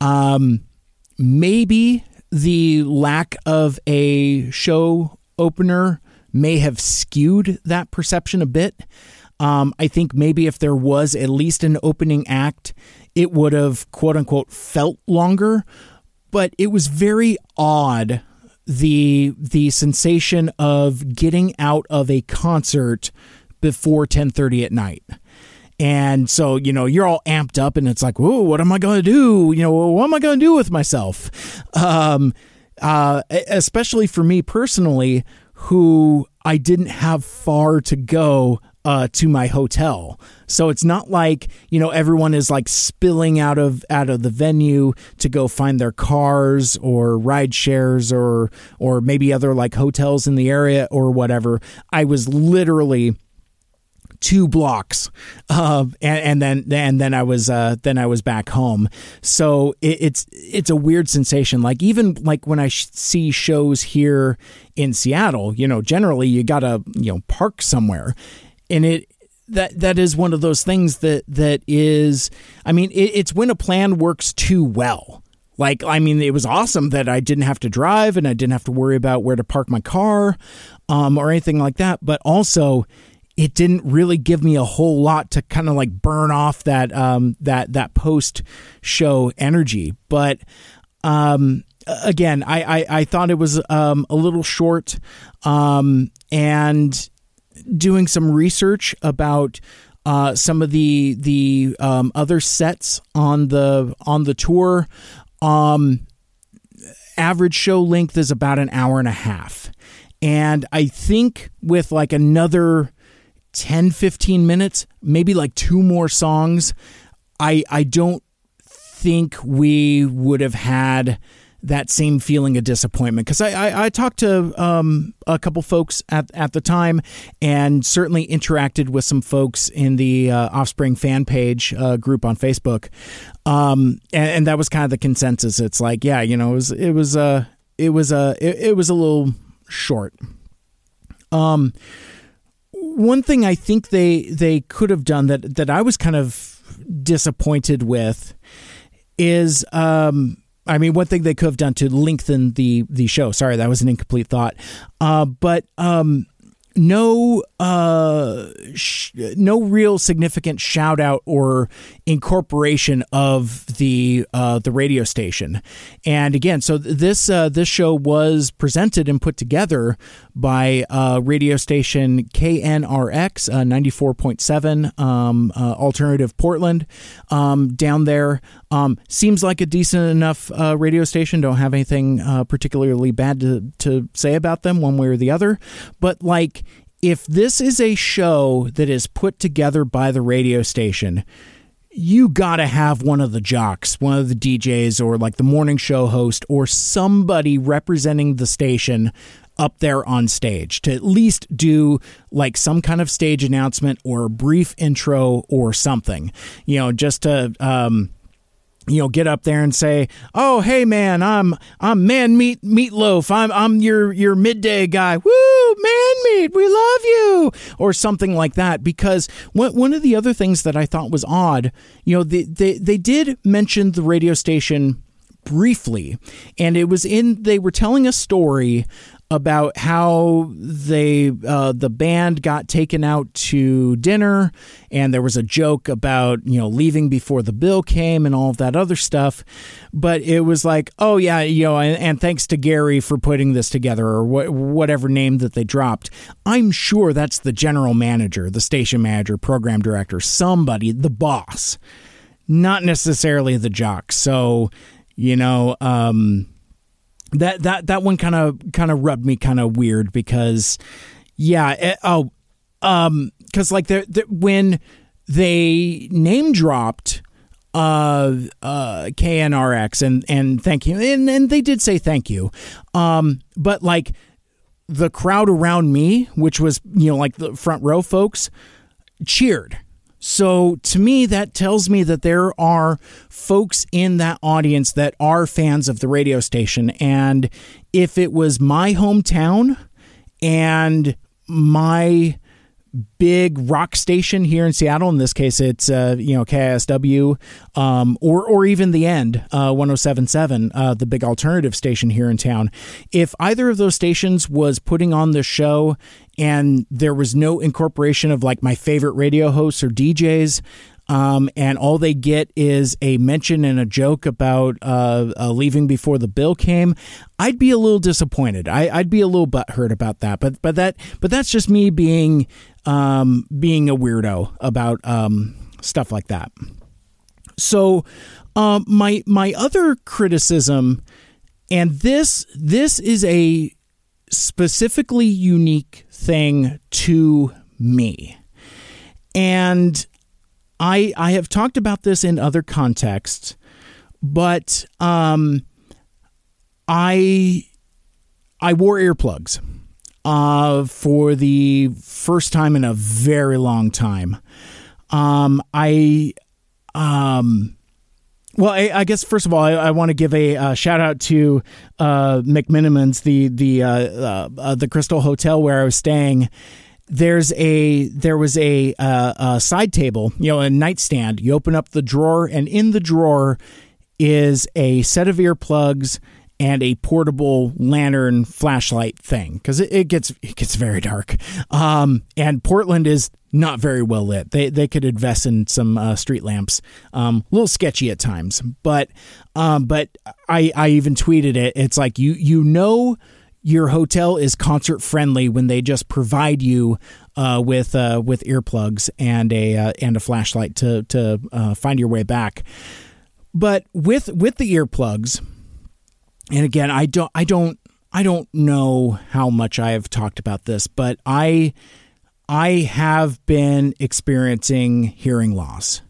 Speaker 1: Um, maybe the lack of a show opener may have skewed that perception a bit. Um, I think maybe if there was at least an opening act, it would have quote unquote felt longer. But it was very odd the the sensation of getting out of a concert before 10:30 at night. And so, you know, you're all amped up and it's like, "Whoa, what am I going to do? You know, what am I going to do with myself?" Um uh especially for me personally who I didn't have far to go uh, to my hotel. So it's not like you know everyone is like spilling out of out of the venue to go find their cars or ride shares or or maybe other like hotels in the area or whatever. I was literally two blocks, uh, and, and, then and then I was uh, then I was back home. So it, it's it's a weird sensation. Like even like when I sh- see shows here in Seattle, you know, generally you gotta you know park somewhere, and it that that is one of those things that that is i mean it, it's when a plan works too well. Like i mean it was awesome that i didn't have to drive and i didn't have to worry about where to park my car um, or anything like that. But also it didn't really give me a whole lot to kind of like burn off that um, that that post show energy. But um, again I, I, I thought it was um, a little short um, and doing some research about uh, some of the the um, other sets on the on the tour. Um, average show length is about an hour and a half, and I think with like another 10 15 minutes maybe like two more songs i i don't think we would have had that same feeling of disappointment because I, I, I, talked to um, a couple folks at, at the time and certainly interacted with some folks in the uh, Offspring fan page uh, group on Facebook, um, and, and, that was kind of the consensus. It's like, yeah, you know, it was it was uh, it was a it, it was a little short. Um, one thing I think they they could have done that that I was kind of disappointed with is um I mean, one thing they could have done to lengthen the the show. Sorry, that was an incomplete thought. Uh, but um, no uh sh- no real significant shout out or incorporation of the uh the radio station. And again so this uh this show was presented and put together by uh radio station KNRK uh, 94.7 um uh, alternative Portland um down there. Um seems like a decent enough radio station. Don't have anything particularly bad to to say about them one way or the other. But like if this is a show that is put together by the radio station, you got to have one of the jocks, one of the DJs, or like the morning show host, or somebody representing the station up there on stage to at least do like some kind of stage announcement or a brief intro or something, you know, just to, um, you know, get up there and say, "Oh, hey man, I'm I'm man meat meatloaf. I'm I'm your your midday guy. Woo, man meat, we love you," or something like that. Because one one of the other things that I thought was odd, you know, they they, they did mention the radio station briefly and it was in they were telling a story about how they uh, the band got taken out to dinner and there was a joke about you know leaving before the bill came and all of that other stuff. But it was like oh yeah you know and, and thanks to Gary for putting this together or wh- whatever name that they dropped. I'm sure that's the general manager the station manager program director somebody the boss. Not necessarily the jock. So you know um that that that one kind of kind of rubbed me kind of weird because yeah it, oh um because like the when they name dropped uh uh KNRK and and thank you and and they did say thank you um but like the crowd around me which was you know like the front row folks cheered so to me, that tells me that there are folks in that audience that are fans of the radio station. And if it was my hometown and my big rock station here in Seattle. In this case, it's uh, you know KISW, um, or or even the end uh, 107.7, uh, the big alternative station here in town. If either of those stations was putting on the show and there was no incorporation of like my favorite radio hosts or DJs, um, and all they get is a mention and a joke about uh, uh, leaving before the bill came, I'd be a little disappointed. I, would be a little butthurt about that. But but that but that's just me being um, being a weirdo about um, stuff like that. So um, my my other criticism, and this this is a specifically unique thing to me, and I I have talked about this in other contexts, but um, I I wore earplugs uh, for the first time in a very long time. Um, I um. Well, I, I, guess first of all, I, I want to give a uh, shout out to uh, McMenamins, the the uh, uh, uh, the Crystal Hotel where I was staying, there's a there was a, uh, a side table, you know, a nightstand. You open up the drawer, and in the drawer is a set of earplugs and a portable lantern flashlight thing because it, it, gets it gets very dark. Um, and Portland is not very well lit. They they could invest in some uh, street lamps. Um, a little sketchy at times, but um, but I I even tweeted it. It's like you you know your hotel is concert friendly when they just provide you uh, with uh, with earplugs and a uh, and a flashlight to to uh, find your way back. But with with the earplugs, and again, I don't I don't I don't know how much I have talked about this, but I I have been experiencing hearing loss,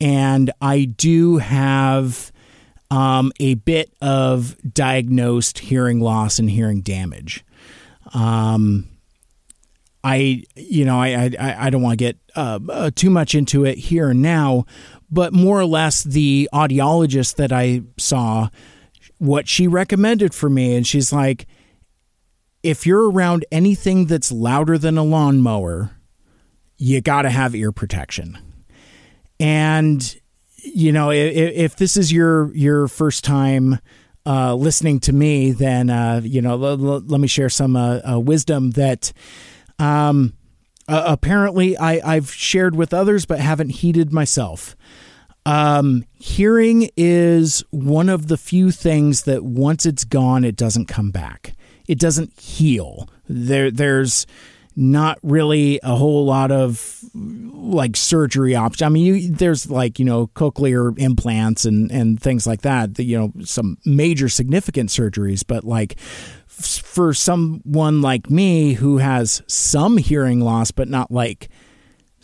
Speaker 1: and I do have um, a bit of diagnosed hearing loss and hearing damage. Um, I, you know, I, I, I don't want to get uh, uh, too much into it here and now, but more or less the audiologist that I saw, what she recommended for me, and she's like, if you're around anything that's louder than a lawnmower, you got to have ear protection. And you know, if, if this is your your first time uh, listening to me, then uh, you know, l- l- let me share some uh, uh wisdom that um, apparently I, I've shared with others but haven't heeded myself. Um, hearing is one of the few things that once it's gone, it doesn't come back. It doesn't heal. There, there's not really a whole lot of like surgery options. I mean, you, there's like you know cochlear implants and and things like that. You know, some major significant surgeries, but like for someone like me who has some hearing loss, but not like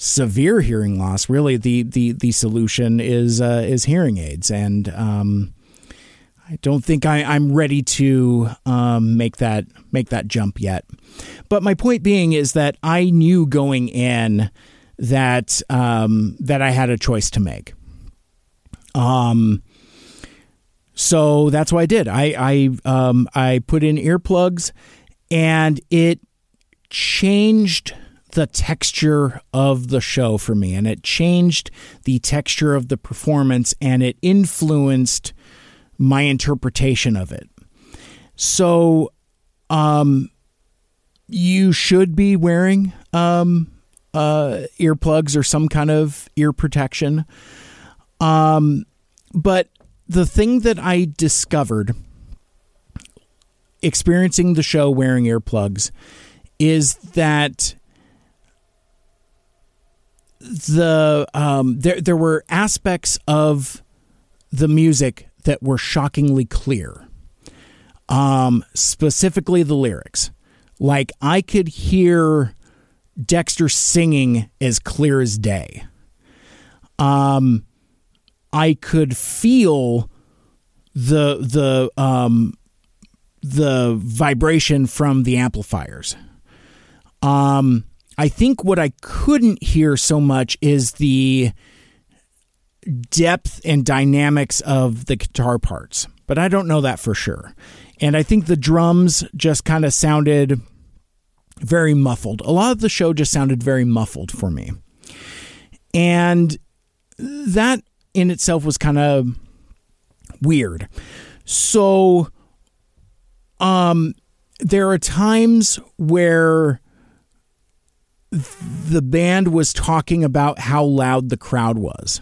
Speaker 1: severe hearing loss, really the the the solution is uh, is hearing aids, and um, I don't think I, am ready to um, make that make that jump yet. But my point being is that I knew going in that um, that I had a choice to make. Um, so that's what I did. I I um, I put in earplugs, and it changed the texture of the show for me, and it changed the texture of the performance, and it influenced my interpretation of it. So, um, you should be wearing um, uh, earplugs or some kind of ear protection. Um, but the thing that I discovered experiencing the show wearing earplugs is that the um, there there were aspects of the music that were shockingly clear. Um, specifically the lyrics. Like I could hear Dexter singing as clear as day. Um, I could feel the the um, the vibration from the amplifiers. Um, I think what I couldn't hear so much is the depth and dynamics of the guitar parts, but I don't know that for sure. And I think the drums just kind of sounded very muffled. A lot of the show just sounded very muffled for me. And that in itself was kind of weird. So um there are times where the band was talking about how loud the crowd was.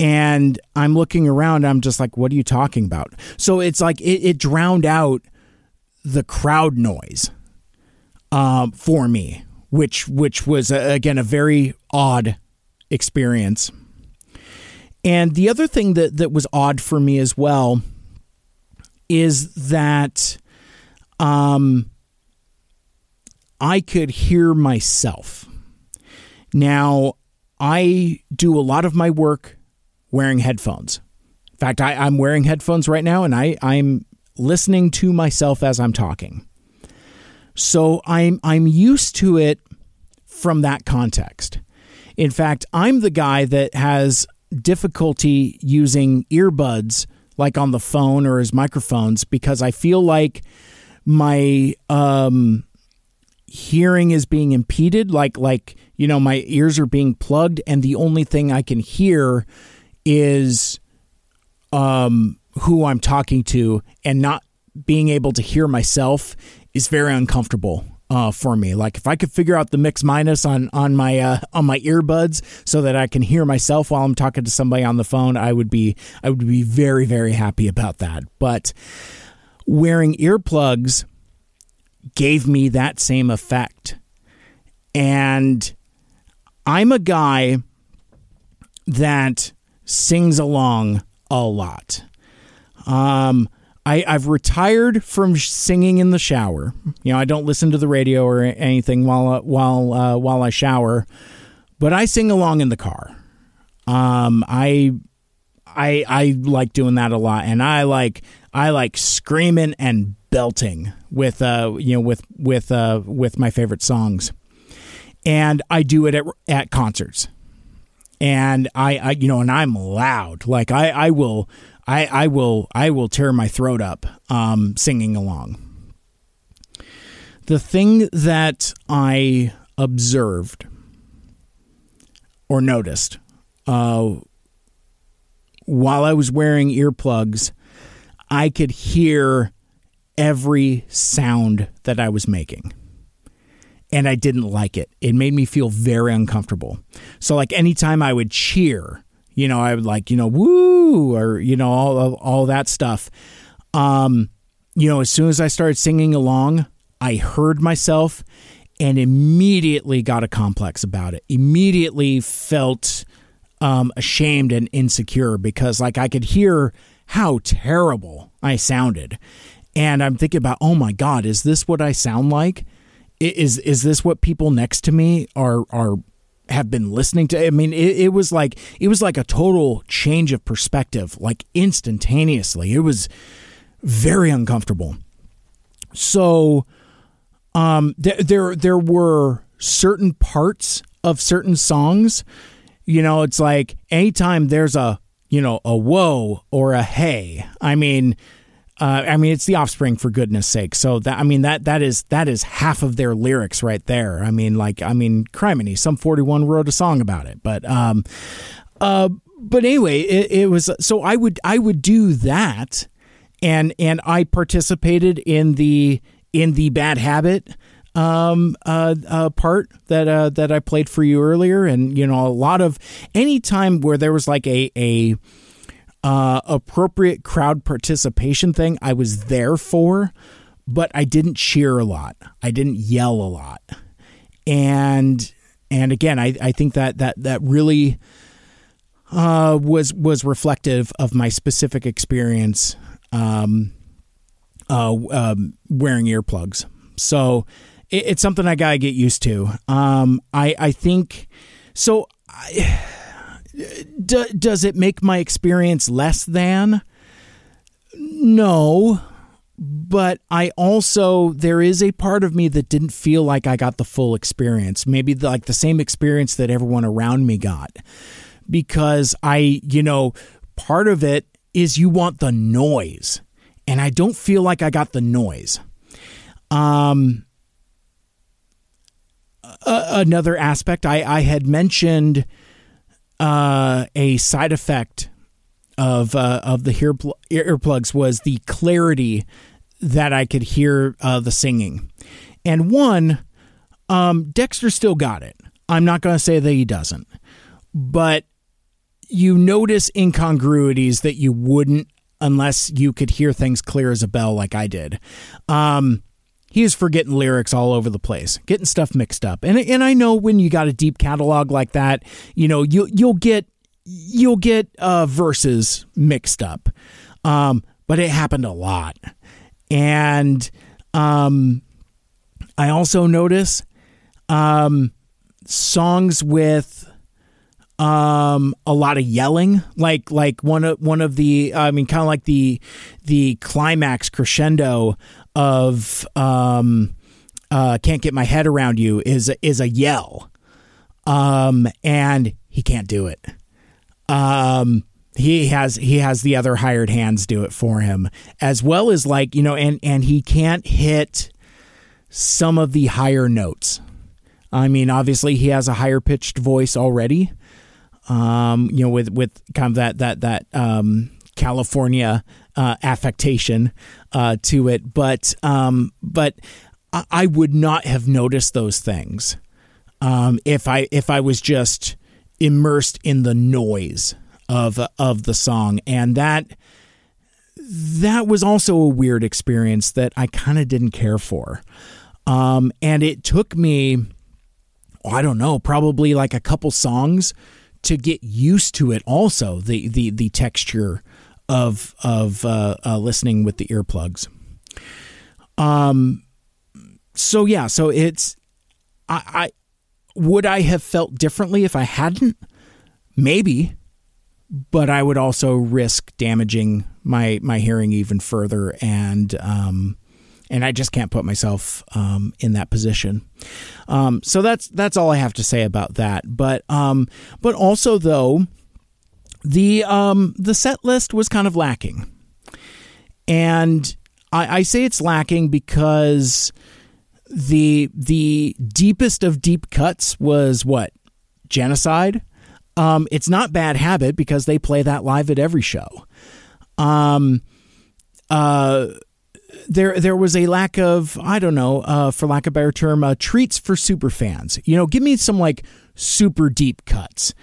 Speaker 1: And I'm looking around, I'm just like, what are you talking about? So it's like it, it drowned out the crowd noise um, for me, which which was uh, again a very odd experience. And the other thing that, that was odd for me as well is that um, I could hear myself. Now, I do a lot of my work wearing headphones. In fact, I, am wearing headphones right now and I, I'm listening to myself as I'm talking. So I'm I'm used to it from that context. In fact, I'm the guy that has difficulty using earbuds like on the phone or as microphones because I feel like my um, hearing is being impeded like like you know my ears are being plugged and the only thing I can hear is um, who I'm talking to and not being able to hear myself is very uncomfortable uh, for me. Like if I could figure out the mix minus on on my uh, on my earbuds so that I can hear myself while I'm talking to somebody on the phone, I would be I would be very very happy about that. But wearing earplugs gave me that same effect, and I'm a guy that sings along a lot. Um, I, I've retired from singing in the shower. You know, I don't listen to the radio or anything while uh, while uh, while I shower, but I sing along in the car. Um, I I I like doing that a lot, and I like I like screaming and belting with uh you know with with uh with my favorite songs, and I do it at at concerts, and I, I you know and I'm loud. Like I I will I, I will I will tear my throat up um, singing along. The thing that I observed or noticed uh, while I was wearing earplugs, I could hear every sound that I was making. and I didn't like it. It made me feel very uncomfortable. So like anytime I would cheer, you know, I would like, you know, woo or you know all all that stuff. Um, you know, as soon as I started singing along, I heard myself and immediately got a complex about it. Immediately felt um, ashamed and insecure because like I could hear how terrible I sounded. And I'm thinking about, oh my God, is this what I sound like? Is is this what people next to me are are have been listening to? I mean, it, it was like it was like a total change of perspective, like instantaneously. It was very uncomfortable. So, um, there there there were certain parts of certain songs. You know, it's like anytime there's a you know a whoa or a hey. I mean, uh, I mean, it's the Offspring for goodness sake. So that I mean that that is that is half of their lyrics right there. I mean, like I mean, criminy, Sum 41 wrote a song about it, but um, uh, but anyway, it, it was so I would I would do that, and and I participated in the in the bad habit um, uh, uh, part that uh, that I played for you earlier, and you know a lot of any time where there was like a a uh, appropriate crowd participation thing, I was there for, but I didn't cheer a lot. I didn't yell a lot, and and again, I, I think that that that really uh, was was reflective of my specific experience um, uh, um, wearing earplugs. So it, it's something I gotta get used to. Um, I I think so. I, D- does it make my experience less than? No. But I also, there is a part of me that didn't feel like I got the full experience. Maybe the, like the same experience that everyone around me got. Because I, you know, part of it is you want the noise. And I don't feel like I got the noise. Um, another aspect I, I had mentioned uh, a side effect of uh, of the ear earplugs was the clarity that I could hear uh, the singing. And one, um, Dexter still got it. I'm not going to say that he doesn't, but you notice incongruities that you wouldn't unless you could hear things clear as a bell, like I did. Um, he is forgetting lyrics all over the place, getting stuff mixed up. And and I know when you got a deep catalog like that, you know you you'll get you'll get uh, verses mixed up. Um, but it happened a lot, and um, I also notice um, songs with um a lot of yelling like like one of one of the i mean kind of like the the climax crescendo of um, uh, "Can't Get My Head Around You" is is a yell, um, and he can't do it. Um, he has he has the other hired hands do it for him, as well as like you know, and and he can't hit some of the higher notes. I mean, obviously, he has a higher pitched voice already. Um, you know, with with kind of that that that um, California uh, affectation uh, to it, but um, but I, I, would not have noticed those things um, if I if I was just immersed in the noise of of the song, and that that was also a weird experience that I kind of didn't care for, um, and it took me. I don't know, probably like a couple songs to get used to it also the the the texture of of uh, uh, listening with the earplugs. Um. So yeah. So it's I, I would I have felt differently if I hadn't? Maybe, but I would also risk damaging my my hearing even further, and um, and I just can't put myself um, in that position. Um, so that's that's all I have to say about that. But um, but also though the um, the set list was kind of lacking, and I, I say it's lacking because the the deepest of deep cuts was what genocide. Um, it's not bad habit because they play that live at every show. Um, uh, there there was a lack of I don't know, uh, for lack of a better term, uh, treats for super fans. You know, give me some like super deep cuts.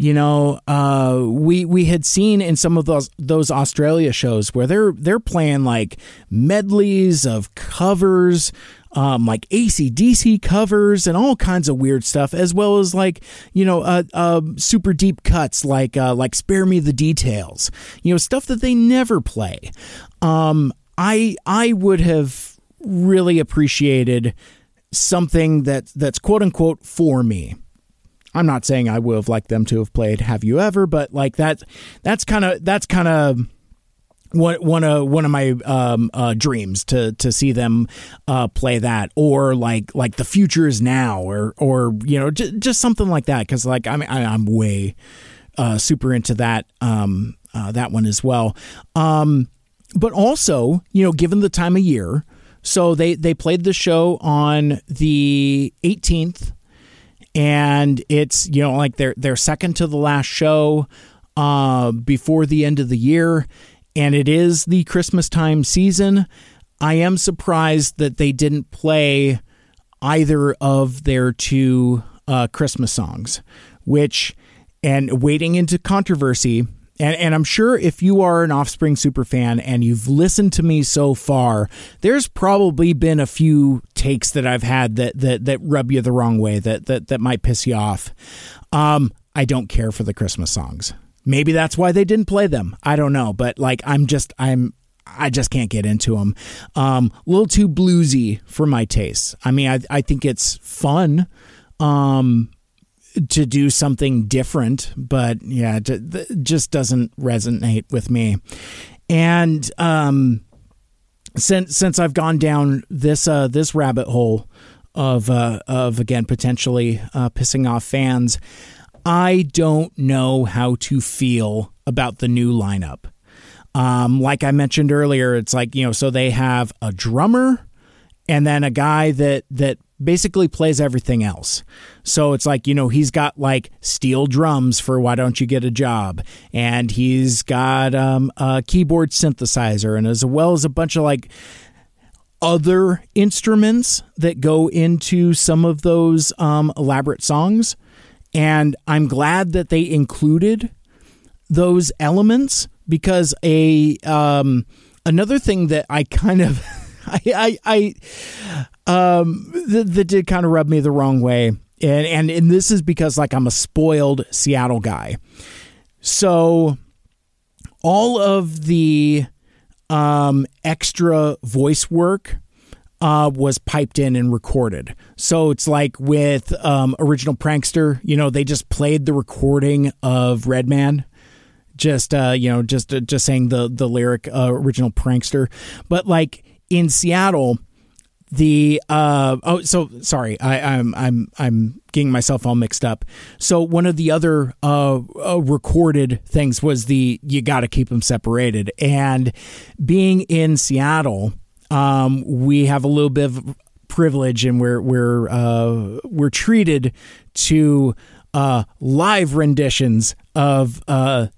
Speaker 1: You know, uh, we we had seen in some of those those Australia shows where they're they're playing like medleys of covers, um, like ACDC covers and all kinds of weird stuff, as well as like you know uh, uh, super deep cuts like uh, like "Spare Me the Details," you know stuff that they never play. Um, I I would have really appreciated something that that's quote unquote for me. I'm not saying I would have liked them to have played Have You Ever, but like that that's kind of that's kind of one one of one of my um, uh, dreams to to see them uh, play that or like like the future is now or or you know j- just something like that because like I'm I'm way uh, super into that um, uh, that one as well. Um, but also you know given the time of year, so they they played the show on the 18th and it's you know like they're they're second to the last show uh, before the end of the year, and it is the Christmas time season. I am surprised that they didn't play either of their two uh, Christmas songs, which and wading into controversy and, and I'm sure if you are an Offspring super fan and you've listened to me so far, there's probably been a few takes that I've had that that that rub you the wrong way, that that that might piss you off. Um, I don't care for the Christmas songs. Maybe that's why they didn't play them. I don't know, but like I'm just I'm I just can't get into them. Um, a little too bluesy for my tastes. I mean, I I think it's fun. Um, to do something different, but yeah, it just doesn't resonate with me. And um, since since I've gone down this uh, this rabbit hole of uh, of again potentially uh, pissing off fans, I don't know how to feel about the new lineup. Um, like I mentioned earlier, it's like you know, so they have a drummer and then a guy that that basically plays everything else. So it's like, you know, he's got like steel drums for Why Don't You Get a Job? And he's got um, a keyboard synthesizer, and as well as a bunch of like other instruments that go into some of those um, elaborate songs. And I'm glad that they included those elements because a um, another thing that I kind of I I, I um that, did kind of rub me the wrong way, and and and this is because like I'm a spoiled Seattle guy, so all of the um extra voice work uh, was piped in and recorded. So it's like with um, original prankster, you know, they just played the recording of Redman, just uh, you know, just uh, just saying the the lyric uh, original prankster. But like in Seattle, the uh, oh so sorry I, I'm I'm I'm getting myself all mixed up. So one of the other uh, uh, recorded things was the you got to keep them separated. And being in Seattle, um, we have a little bit of privilege, and we're we're uh, we're treated to uh, live renditions of uh,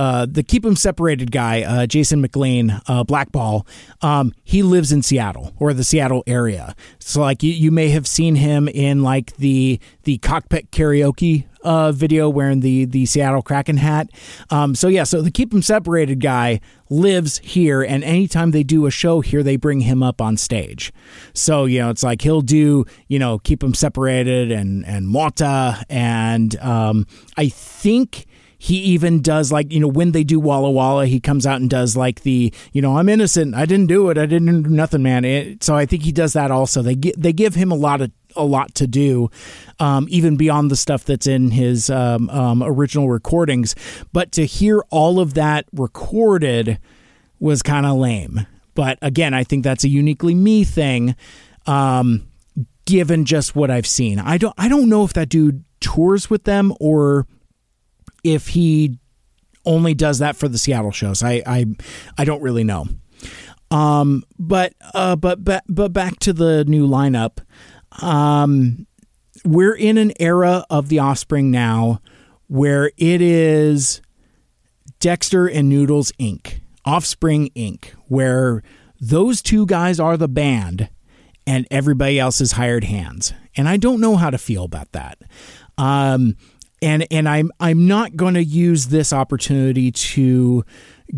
Speaker 1: uh, the keep them separated guy, uh, Jason McLean, uh, Blackball, um, he lives in Seattle or the Seattle area. So like you, you may have seen him in like the the cockpit karaoke uh, video wearing the the Seattle Kraken hat. Um, so yeah, so the keep them separated guy lives here, and anytime they do a show here, they bring him up on stage. So you know, it's like he'll do you know keep them separated and and Mota, and um, I think he even does like you know when they do Walla Walla, he comes out and does like the you know I'm innocent, I didn't do it, I didn't do nothing, man. It, so I think he does that also. They they give him a lot of a lot to do, um, even beyond the stuff that's in his um, um, original recordings. But to hear all of that recorded was kind of lame. But again, I think that's a uniquely me thing. Um, given just what I've seen, I don't I don't know if that dude tours with them or if he only does that for the Seattle shows. I I, I don't really know. Um, but uh, but but but back to the new lineup. Um, we're in an era of the Offspring now where it is Dexter and Noodles Inc. Offspring Inc. Where those two guys are the band and everybody else is hired hands. And I don't know how to feel about that. Um, and and I'm I'm not going to use this opportunity to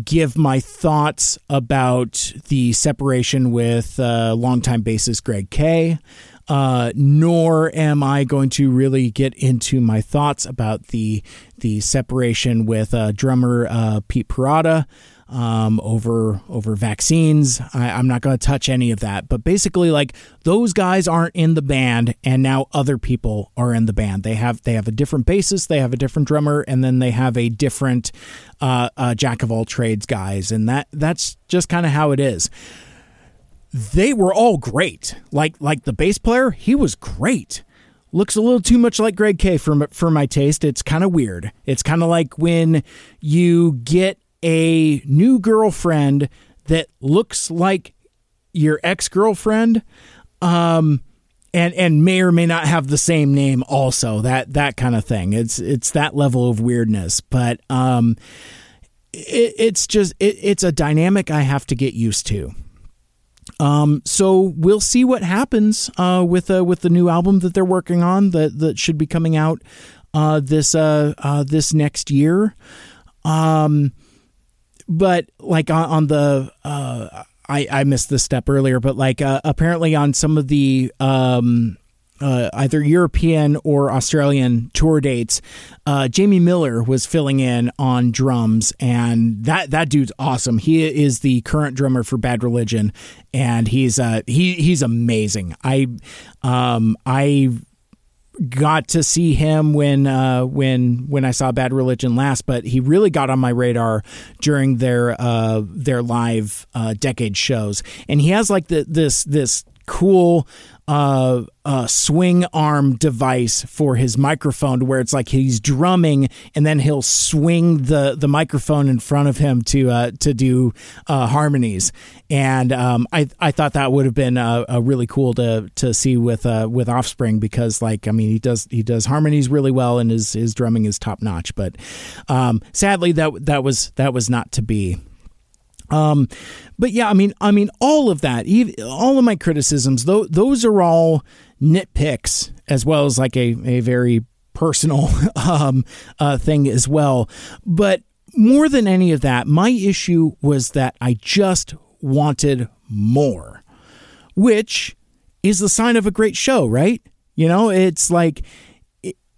Speaker 1: give my thoughts about the separation with uh, longtime bassist Greg K. Uh, nor am I going to really get into my thoughts about the the separation with uh, drummer uh, Pete Parada um, over over vaccines. I, am not going to touch any of that. But basically, like those guys aren't in the band, and now other people are in the band. They have they have a different bassist, they have a different drummer, and then they have a different uh, uh, jack of all trades guys, and that that's just kind of how it is. They were all great. Like like the bass player, he was great looks a little too much like Greg K for for my taste. It's kind of weird. It's kind of like when you get a new girlfriend that looks like your ex girlfriend, um, and and may or may not have the same name. Also, that that kind of thing. It's it's that level of weirdness, but um, it, it's just it, it's a dynamic I have to get used to. Um, so we'll see what happens uh, with uh, with the new album that they're working on that that should be coming out uh, this uh, uh, this next year. Um, but like on, on the uh, I I missed this step earlier, but like uh, apparently on some of the um, uh, either European or Australian tour dates, uh, Jamie Miller was filling in on drums, and that that dude's awesome. He is the current drummer for Bad Religion, and he's uh, he he's amazing. I um I got to see him when uh, when when I saw Bad Religion last, but he really got on my radar during their uh, their live uh, decade shows, and he has like the, this this cool uh, uh, swing arm device for his microphone to where it's like he's drumming and then he'll swing the, the microphone in front of him to uh, to do uh, harmonies. And um, I I thought that would have been uh, really cool to to see with uh, with Offspring because like I mean he does he does harmonies really well and his his drumming is top notch. But um, sadly that that was that was not to be. Um, but yeah, I mean, I mean, all of that, all of my criticisms, though, those are all nitpicks as well as like a, a very personal um, uh, thing as well. But more than any of that, my issue was that I just wanted more, which is the sign of a great show, right? You know, it's like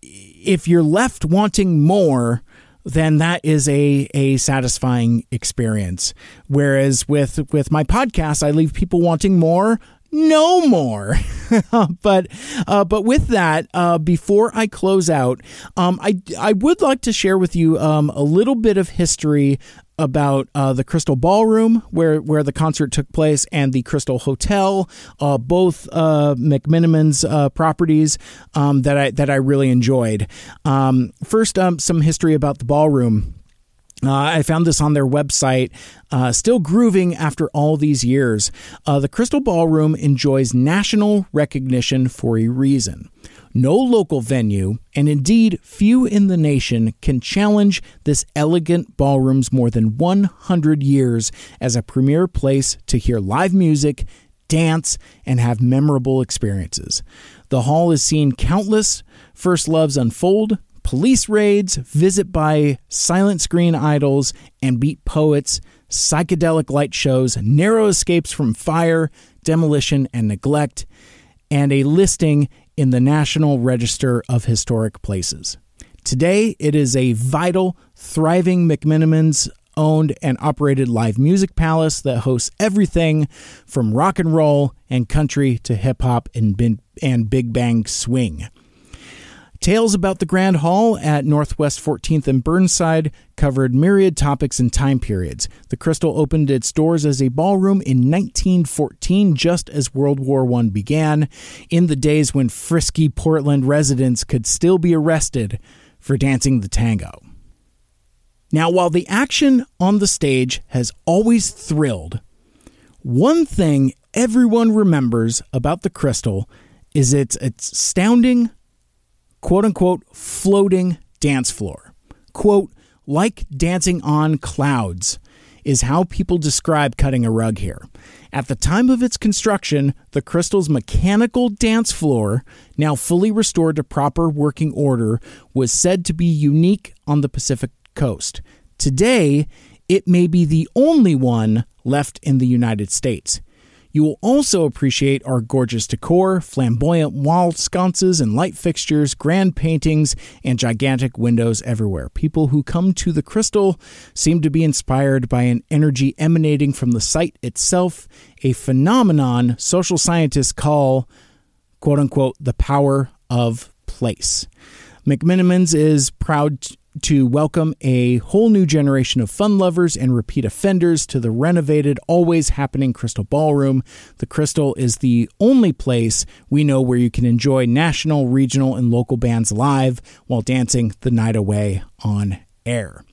Speaker 1: if you're left wanting more, then that is a a satisfying experience. Whereas with with my podcast, I leave people wanting more, no more. but uh, but with that, uh, before I close out, um, I I would like to share with you um, a little bit of history about uh, the Crystal Ballroom, where where the concert took place, and the Crystal Hotel, uh, both uh, McMenamins uh, properties um, that I that I really enjoyed. Um, first, um, some history about the ballroom. Uh, I found this on their website. Uh, still grooving after all these years. Uh, the Crystal Ballroom enjoys national recognition for a reason. No local venue, and indeed few in the nation, can challenge this elegant ballroom's more than 100 years as a premier place to hear live music, dance, and have memorable experiences. The hall has seen countless first loves unfold, police raids, visit by silent screen idols and beat poets, psychedelic light shows, narrow escapes from fire, demolition, and neglect, and a listing in the National Register of Historic Places. Today, it is a vital, thriving McMenamins owned and operated live music palace that hosts everything from rock and roll and country to hip hop and, and big bang swing. Tales about the Grand Hall at Northwest 14th and Burnside covered myriad topics and time periods. The Crystal opened its doors as a ballroom in 1914, just as World War I began, in the days when frisky Portland residents could still be arrested for dancing the tango. Now, while the action on the stage has always thrilled, one thing everyone remembers about the Crystal is its astounding quote unquote floating dance floor. Quote, like dancing on clouds. is how people describe cutting a rug here. At the time of its construction, the Crystal's mechanical dance floor, now fully restored to proper working order, was said to be unique on the Pacific coast. Today, it may be the only one left in the United States. You will also appreciate our gorgeous decor, flamboyant wall sconces and light fixtures, grand paintings, and gigantic windows everywhere. People who come to the crystal seem to be inspired by an energy emanating from the site itself, a phenomenon social scientists call, quote unquote, the power of place. McMenamins is proud to welcome a whole new generation of fun lovers and repeat offenders to the renovated, always happening Crystal Ballroom. The Crystal is the only place we know where you can enjoy national, regional, and local bands live while dancing the night away on air.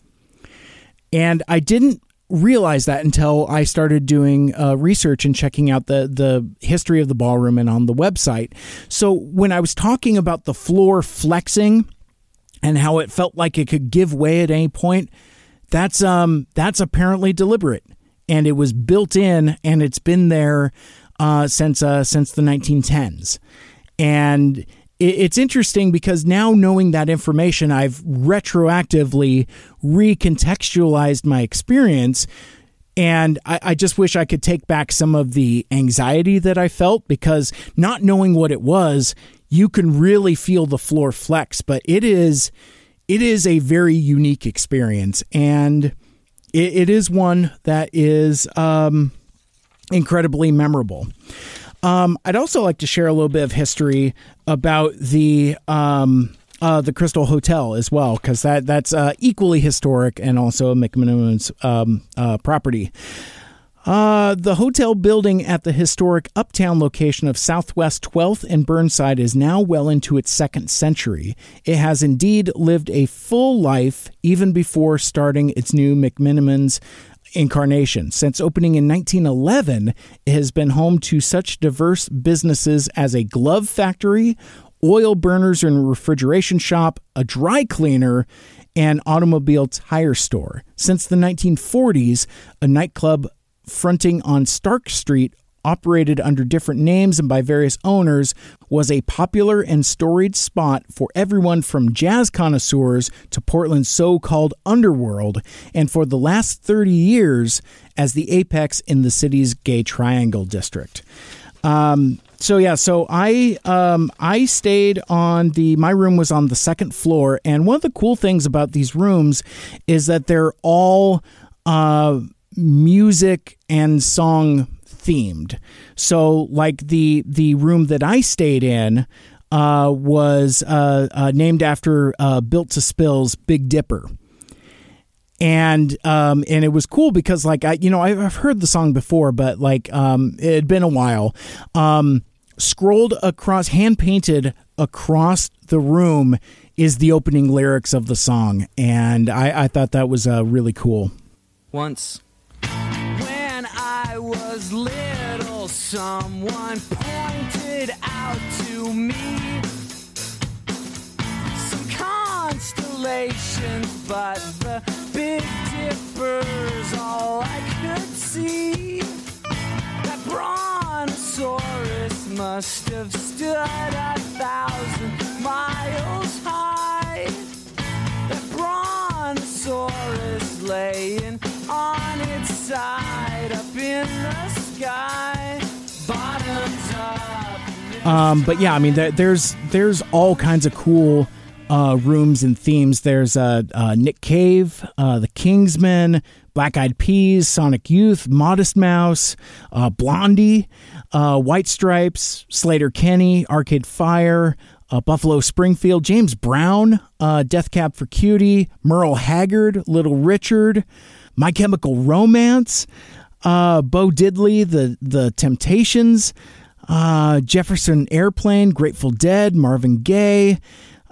Speaker 1: And I didn't realize that until I started doing uh, research and checking out the the history of the ballroom and on the website. So when I was talking about the floor flexing and how it felt like it could give way at any point, that's um that's apparently deliberate and it was built in and it's been there uh, since uh, since the 1910s and it's interesting because now knowing that information, I've retroactively recontextualized my experience. And I, I, just wish I could take back some of the anxiety that I felt because not knowing what it was, you can really feel the floor flex. But it is, it is a very unique experience, and it, it is one that is um, incredibly memorable. Um, I'd also like to share a little bit of history about the um, uh, the Crystal Hotel as well, because that that's uh, equally historic and also a McMenamins um, uh, property. Uh, the hotel building at the historic uptown location of Southwest 12th and Burnside is now well into its second century. It has indeed lived a full life even before starting its new McMenamins incarnation. Since opening in 1911, it has been home to such diverse businesses as a glove factory, oil burners and refrigeration shop, a dry cleaner, and automobile tire store. Since the 1940s, a nightclub fronting on Stark Street operated under different names and by various owners, was a popular and storied spot for everyone from jazz connoisseurs to Portland's so called underworld, and for the last 30 years as the apex in the city's gay triangle district. Um, so yeah, so I um, I stayed on the my room was on the second floor, and one of the cool things about these rooms is that they're all uh, music and song themed. So, like the the room that I stayed in uh, was uh, uh, named after uh, Built to Spill's Big Dipper. And um, and it was cool because like I you know I've heard the song before but like um, it had been a while um, scrolled across hand painted across the room is the opening lyrics of the song and I, I thought that was uh, really cool.
Speaker 3: Once someone pointed out to me some constellations, but the Big Dipper's all I could see. That brontosaurus must have stood a thousand miles high.
Speaker 1: Um, but yeah, I mean, there's there's all kinds of cool uh, rooms and themes. There's uh, uh, Nick Cave, uh, The Kingsmen, Black Eyed Peas, Sonic Youth, Modest Mouse, uh, Blondie, uh, White Stripes, Sleater-Kinney, Arcade Fire, uh, Buffalo Springfield, James Brown, uh, Death Cab for Cutie, Merle Haggard, Little Richard, My Chemical Romance, uh, Bo Diddley, the the Temptations, uh, Jefferson Airplane, Grateful Dead, Marvin Gaye,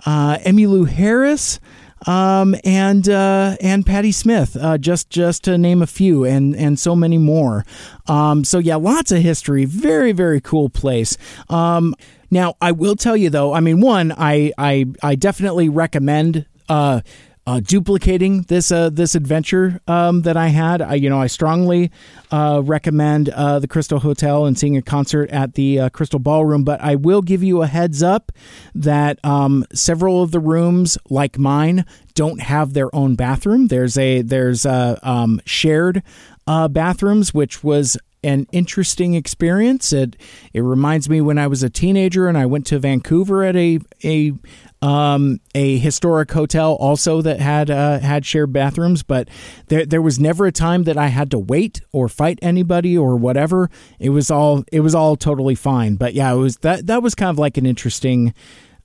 Speaker 1: uh, Emmylou Harris. Um, and uh, and Patti Smith, uh, just just to name a few, and and so many more. Um, so yeah, lots of history. Very very cool place. Um, now I will tell you though. I mean, one, I I I definitely recommend. Uh, uh, duplicating this uh, this adventure um, that I had. I, you know, I strongly uh, recommend uh, the Crystal Hotel and seeing a concert at the uh, Crystal Ballroom. But I will give you a heads up that um, several of the rooms, like mine, don't have their own bathroom. There's a there's uh, um, shared bathrooms, which was an interesting experience. It it reminds me when I was a teenager and I went to Vancouver at a a um, a historic hotel also that had uh, had shared bathrooms, but there there was never a time that I had to wait or fight anybody or whatever. It was all it was all totally fine. But yeah, it was that that was kind of like an interesting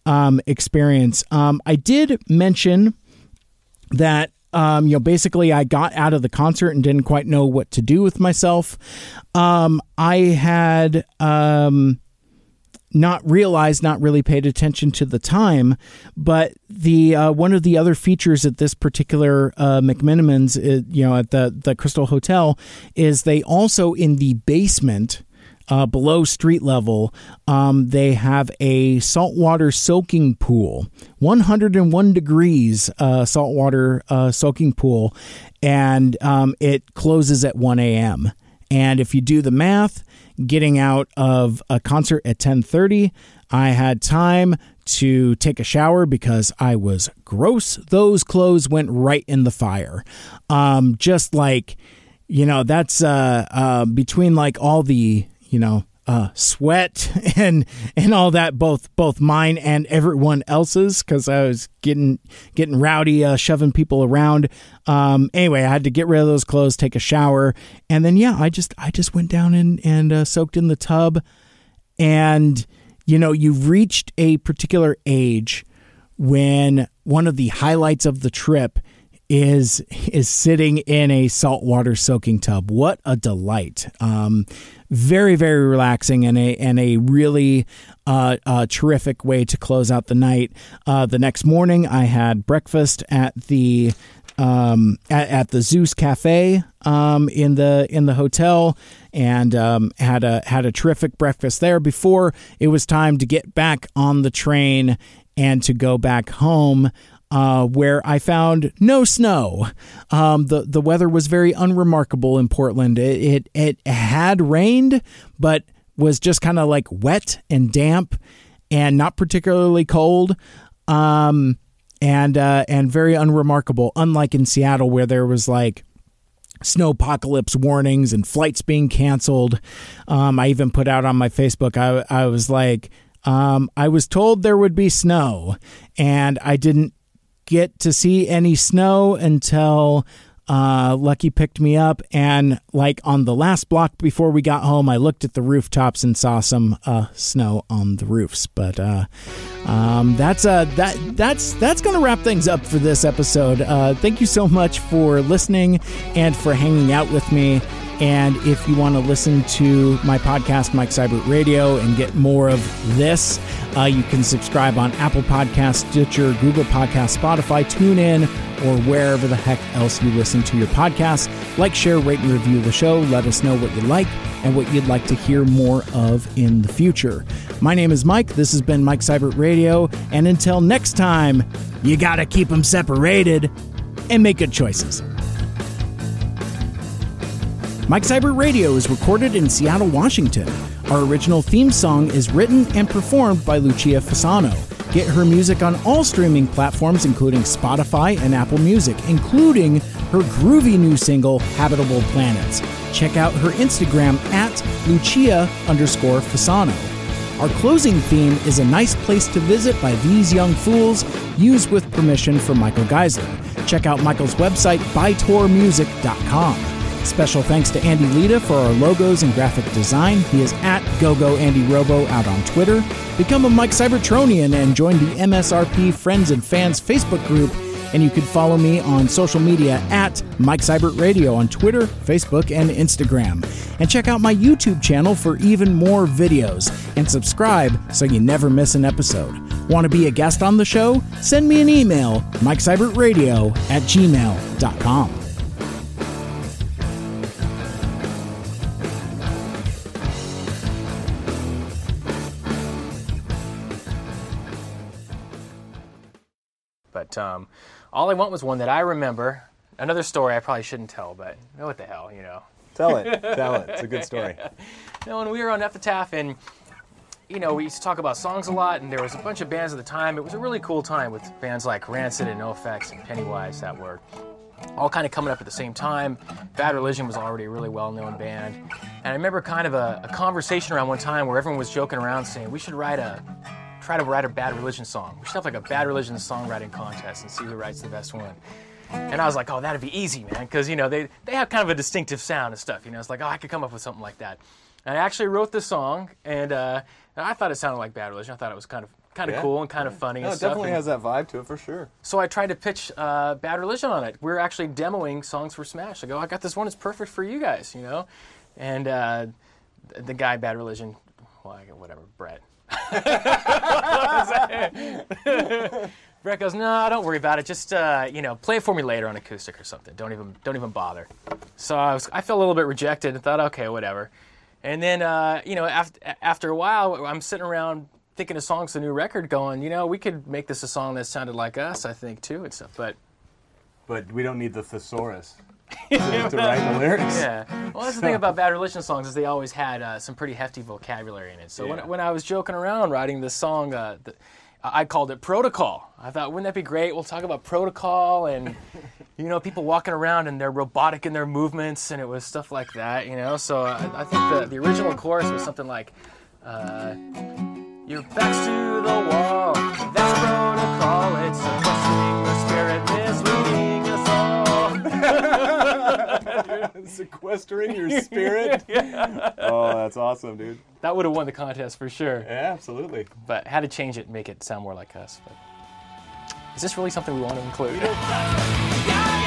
Speaker 1: um, experience. Um, I did mention that um, you know, basically, I got out of the concert and didn't quite know what to do with myself. Um, I had um, not realized, not really paid attention to the time, but the uh, one of the other features at this particular uh, McMenamins, uh, you know, at the the Crystal Hotel, is they also in the basement uh, below street level, um, they have a saltwater soaking pool, 101 degrees uh, saltwater uh, soaking pool, and um, it closes at 1 a.m. And if you do the math, getting out of a concert at 10:30, I had time to take a shower because I was gross. Those clothes went right in the fire. Um, just like you know, that's uh, uh, between like all the you know, uh, sweat and and all that, both both mine and everyone else's, because I was getting getting rowdy, uh, shoving people around. Um, anyway, I had to get rid of those clothes, take a shower, and then yeah, I just I just went down and and uh, soaked in the tub, and you know, you've reached a particular age when one of the highlights of the trip is is sitting in a saltwater soaking tub. What a delight! Um, very very relaxing and a and a really uh, uh, terrific way to close out the night. Uh, the next morning, I had breakfast at the um, at, at, the Zeus Cafe um, in the in the hotel and um, had a had a terrific breakfast there before it was time to get back on the train and to go back home uh, where I found no snow. Um, the the weather was very unremarkable in Portland. It it, it had rained, but was just kind of like wet and damp, and not particularly cold. Um, and uh, and very unremarkable. Unlike in Seattle, where there was like snow apocalypse warnings and flights being canceled. Um, I even put out on my Facebook. I I was like. Um, I was told there would be snow, and I didn't get to see any snow until uh, Lucky picked me up, and like on the last block before we got home, I looked at the rooftops and saw some uh, snow on the roofs. But uh, um, that's uh, that that's that's to wrap things up for this episode. Uh, thank you so much for listening and for hanging out with me. And if you want to listen to my podcast, Mike Seibert Radio, and get more of this, uh, you can subscribe on Apple Podcasts, Stitcher, Google Podcasts, Spotify, TuneIn, or wherever the heck else you listen to your podcasts. Like, share, rate, and review the show. Let us know what you like and what you'd like to hear more of in the future. My name is Mike. This has been Mike Seibert Radio. And until next time, you got to keep them separated and make good choices. Mike Seibert Radio is recorded in Seattle, Washington. Our original theme song is written and performed by Lucia Fasano. Get her music on all streaming platforms, including Spotify and Apple Music, including her groovy new single, Habitable Planets. Check out her Instagram at Lucia underscore Fasano. Our closing theme is A Nice Place to Visit by These Young Fools, used with permission from Michael Geisler. Check out Michael's website, bytormusic.com. Special thanks to Andy Lita for our logos and graphic design. He is at GoGoAndyRobo out on Twitter. Become a Mike Cybertronian and join the MSRP Friends and Fans Facebook group. And you can follow me on social media at Mike Seibert Radio on Twitter, Facebook, and Instagram. And check out my YouTube channel for even more videos. And subscribe so you never miss an episode. Want to be a guest on the show? Send me an email, MikeSeibertRadio at gmail.com.
Speaker 4: But um, all I want was one that I remember. Another story I probably shouldn't tell, but know what the hell, you know.
Speaker 5: Tell it. Tell it. It's a good story.
Speaker 4: You know, when we were on Epitaph and you know, we used to talk about songs a lot, and there was a bunch of bands at the time. It was a really cool time with bands like Rancid and NoFX and Pennywise that were all kind of coming up at the same time. Bad Religion was already a really well-known band, and I remember kind of a, a conversation around one time where everyone was joking around saying we should write a try to write a Bad Religion song. We should have like a Bad Religion songwriting contest and see who writes the best one. And I was like, oh, that'd be easy, man, because you know they they have kind of a distinctive sound and stuff. You know, it's like, oh, I could come up with something like that. And I actually wrote the song, and, uh, and I thought it sounded like Bad Religion. I thought it was kind of kind of
Speaker 5: Yeah.
Speaker 4: cool and kind of funny
Speaker 5: No, it definitely
Speaker 4: and
Speaker 5: has that vibe to it for sure.
Speaker 4: so I tried to pitch uh, Bad Religion on it. We were actually demoing songs for Smash. I go, I got this one. It's perfect for you guys, you know. And uh, the guy, Bad Religion, well, whatever, Brett. Brett goes, no, don't worry about it. Just uh, you know, play it for me later on acoustic or something. Don't even don't even bother. So I was I felt a little bit rejected and thought, okay, whatever. And then uh, you know, after after a while, I'm sitting around thinking of songs, the new record, going, you know, we could make this a song that sounded like us, I think, too, and stuff. But
Speaker 5: But we don't need the thesaurus to, write the lyrics.
Speaker 4: Yeah. Well, that's the thing about Bad Religion songs is they always had uh, some pretty hefty vocabulary in it. So
Speaker 5: Yeah.
Speaker 4: when, when I was joking around writing this song, uh, the, I called it Protocol. I thought, wouldn't that be great? We'll talk about protocol and, you know, people walking around and they're robotic in their movements and it was stuff like that, you know. So I, I think the, the original chorus was something like, uh, your back's to the wall. That's protocol. It's sequestering
Speaker 5: Sequestering your spirit. Oh, that's awesome, dude.
Speaker 4: That would have won the contest for sure.
Speaker 5: Yeah, absolutely.
Speaker 4: But had to change it and make it sound more like us. But is this really something we want to include?
Speaker 3: Yeah,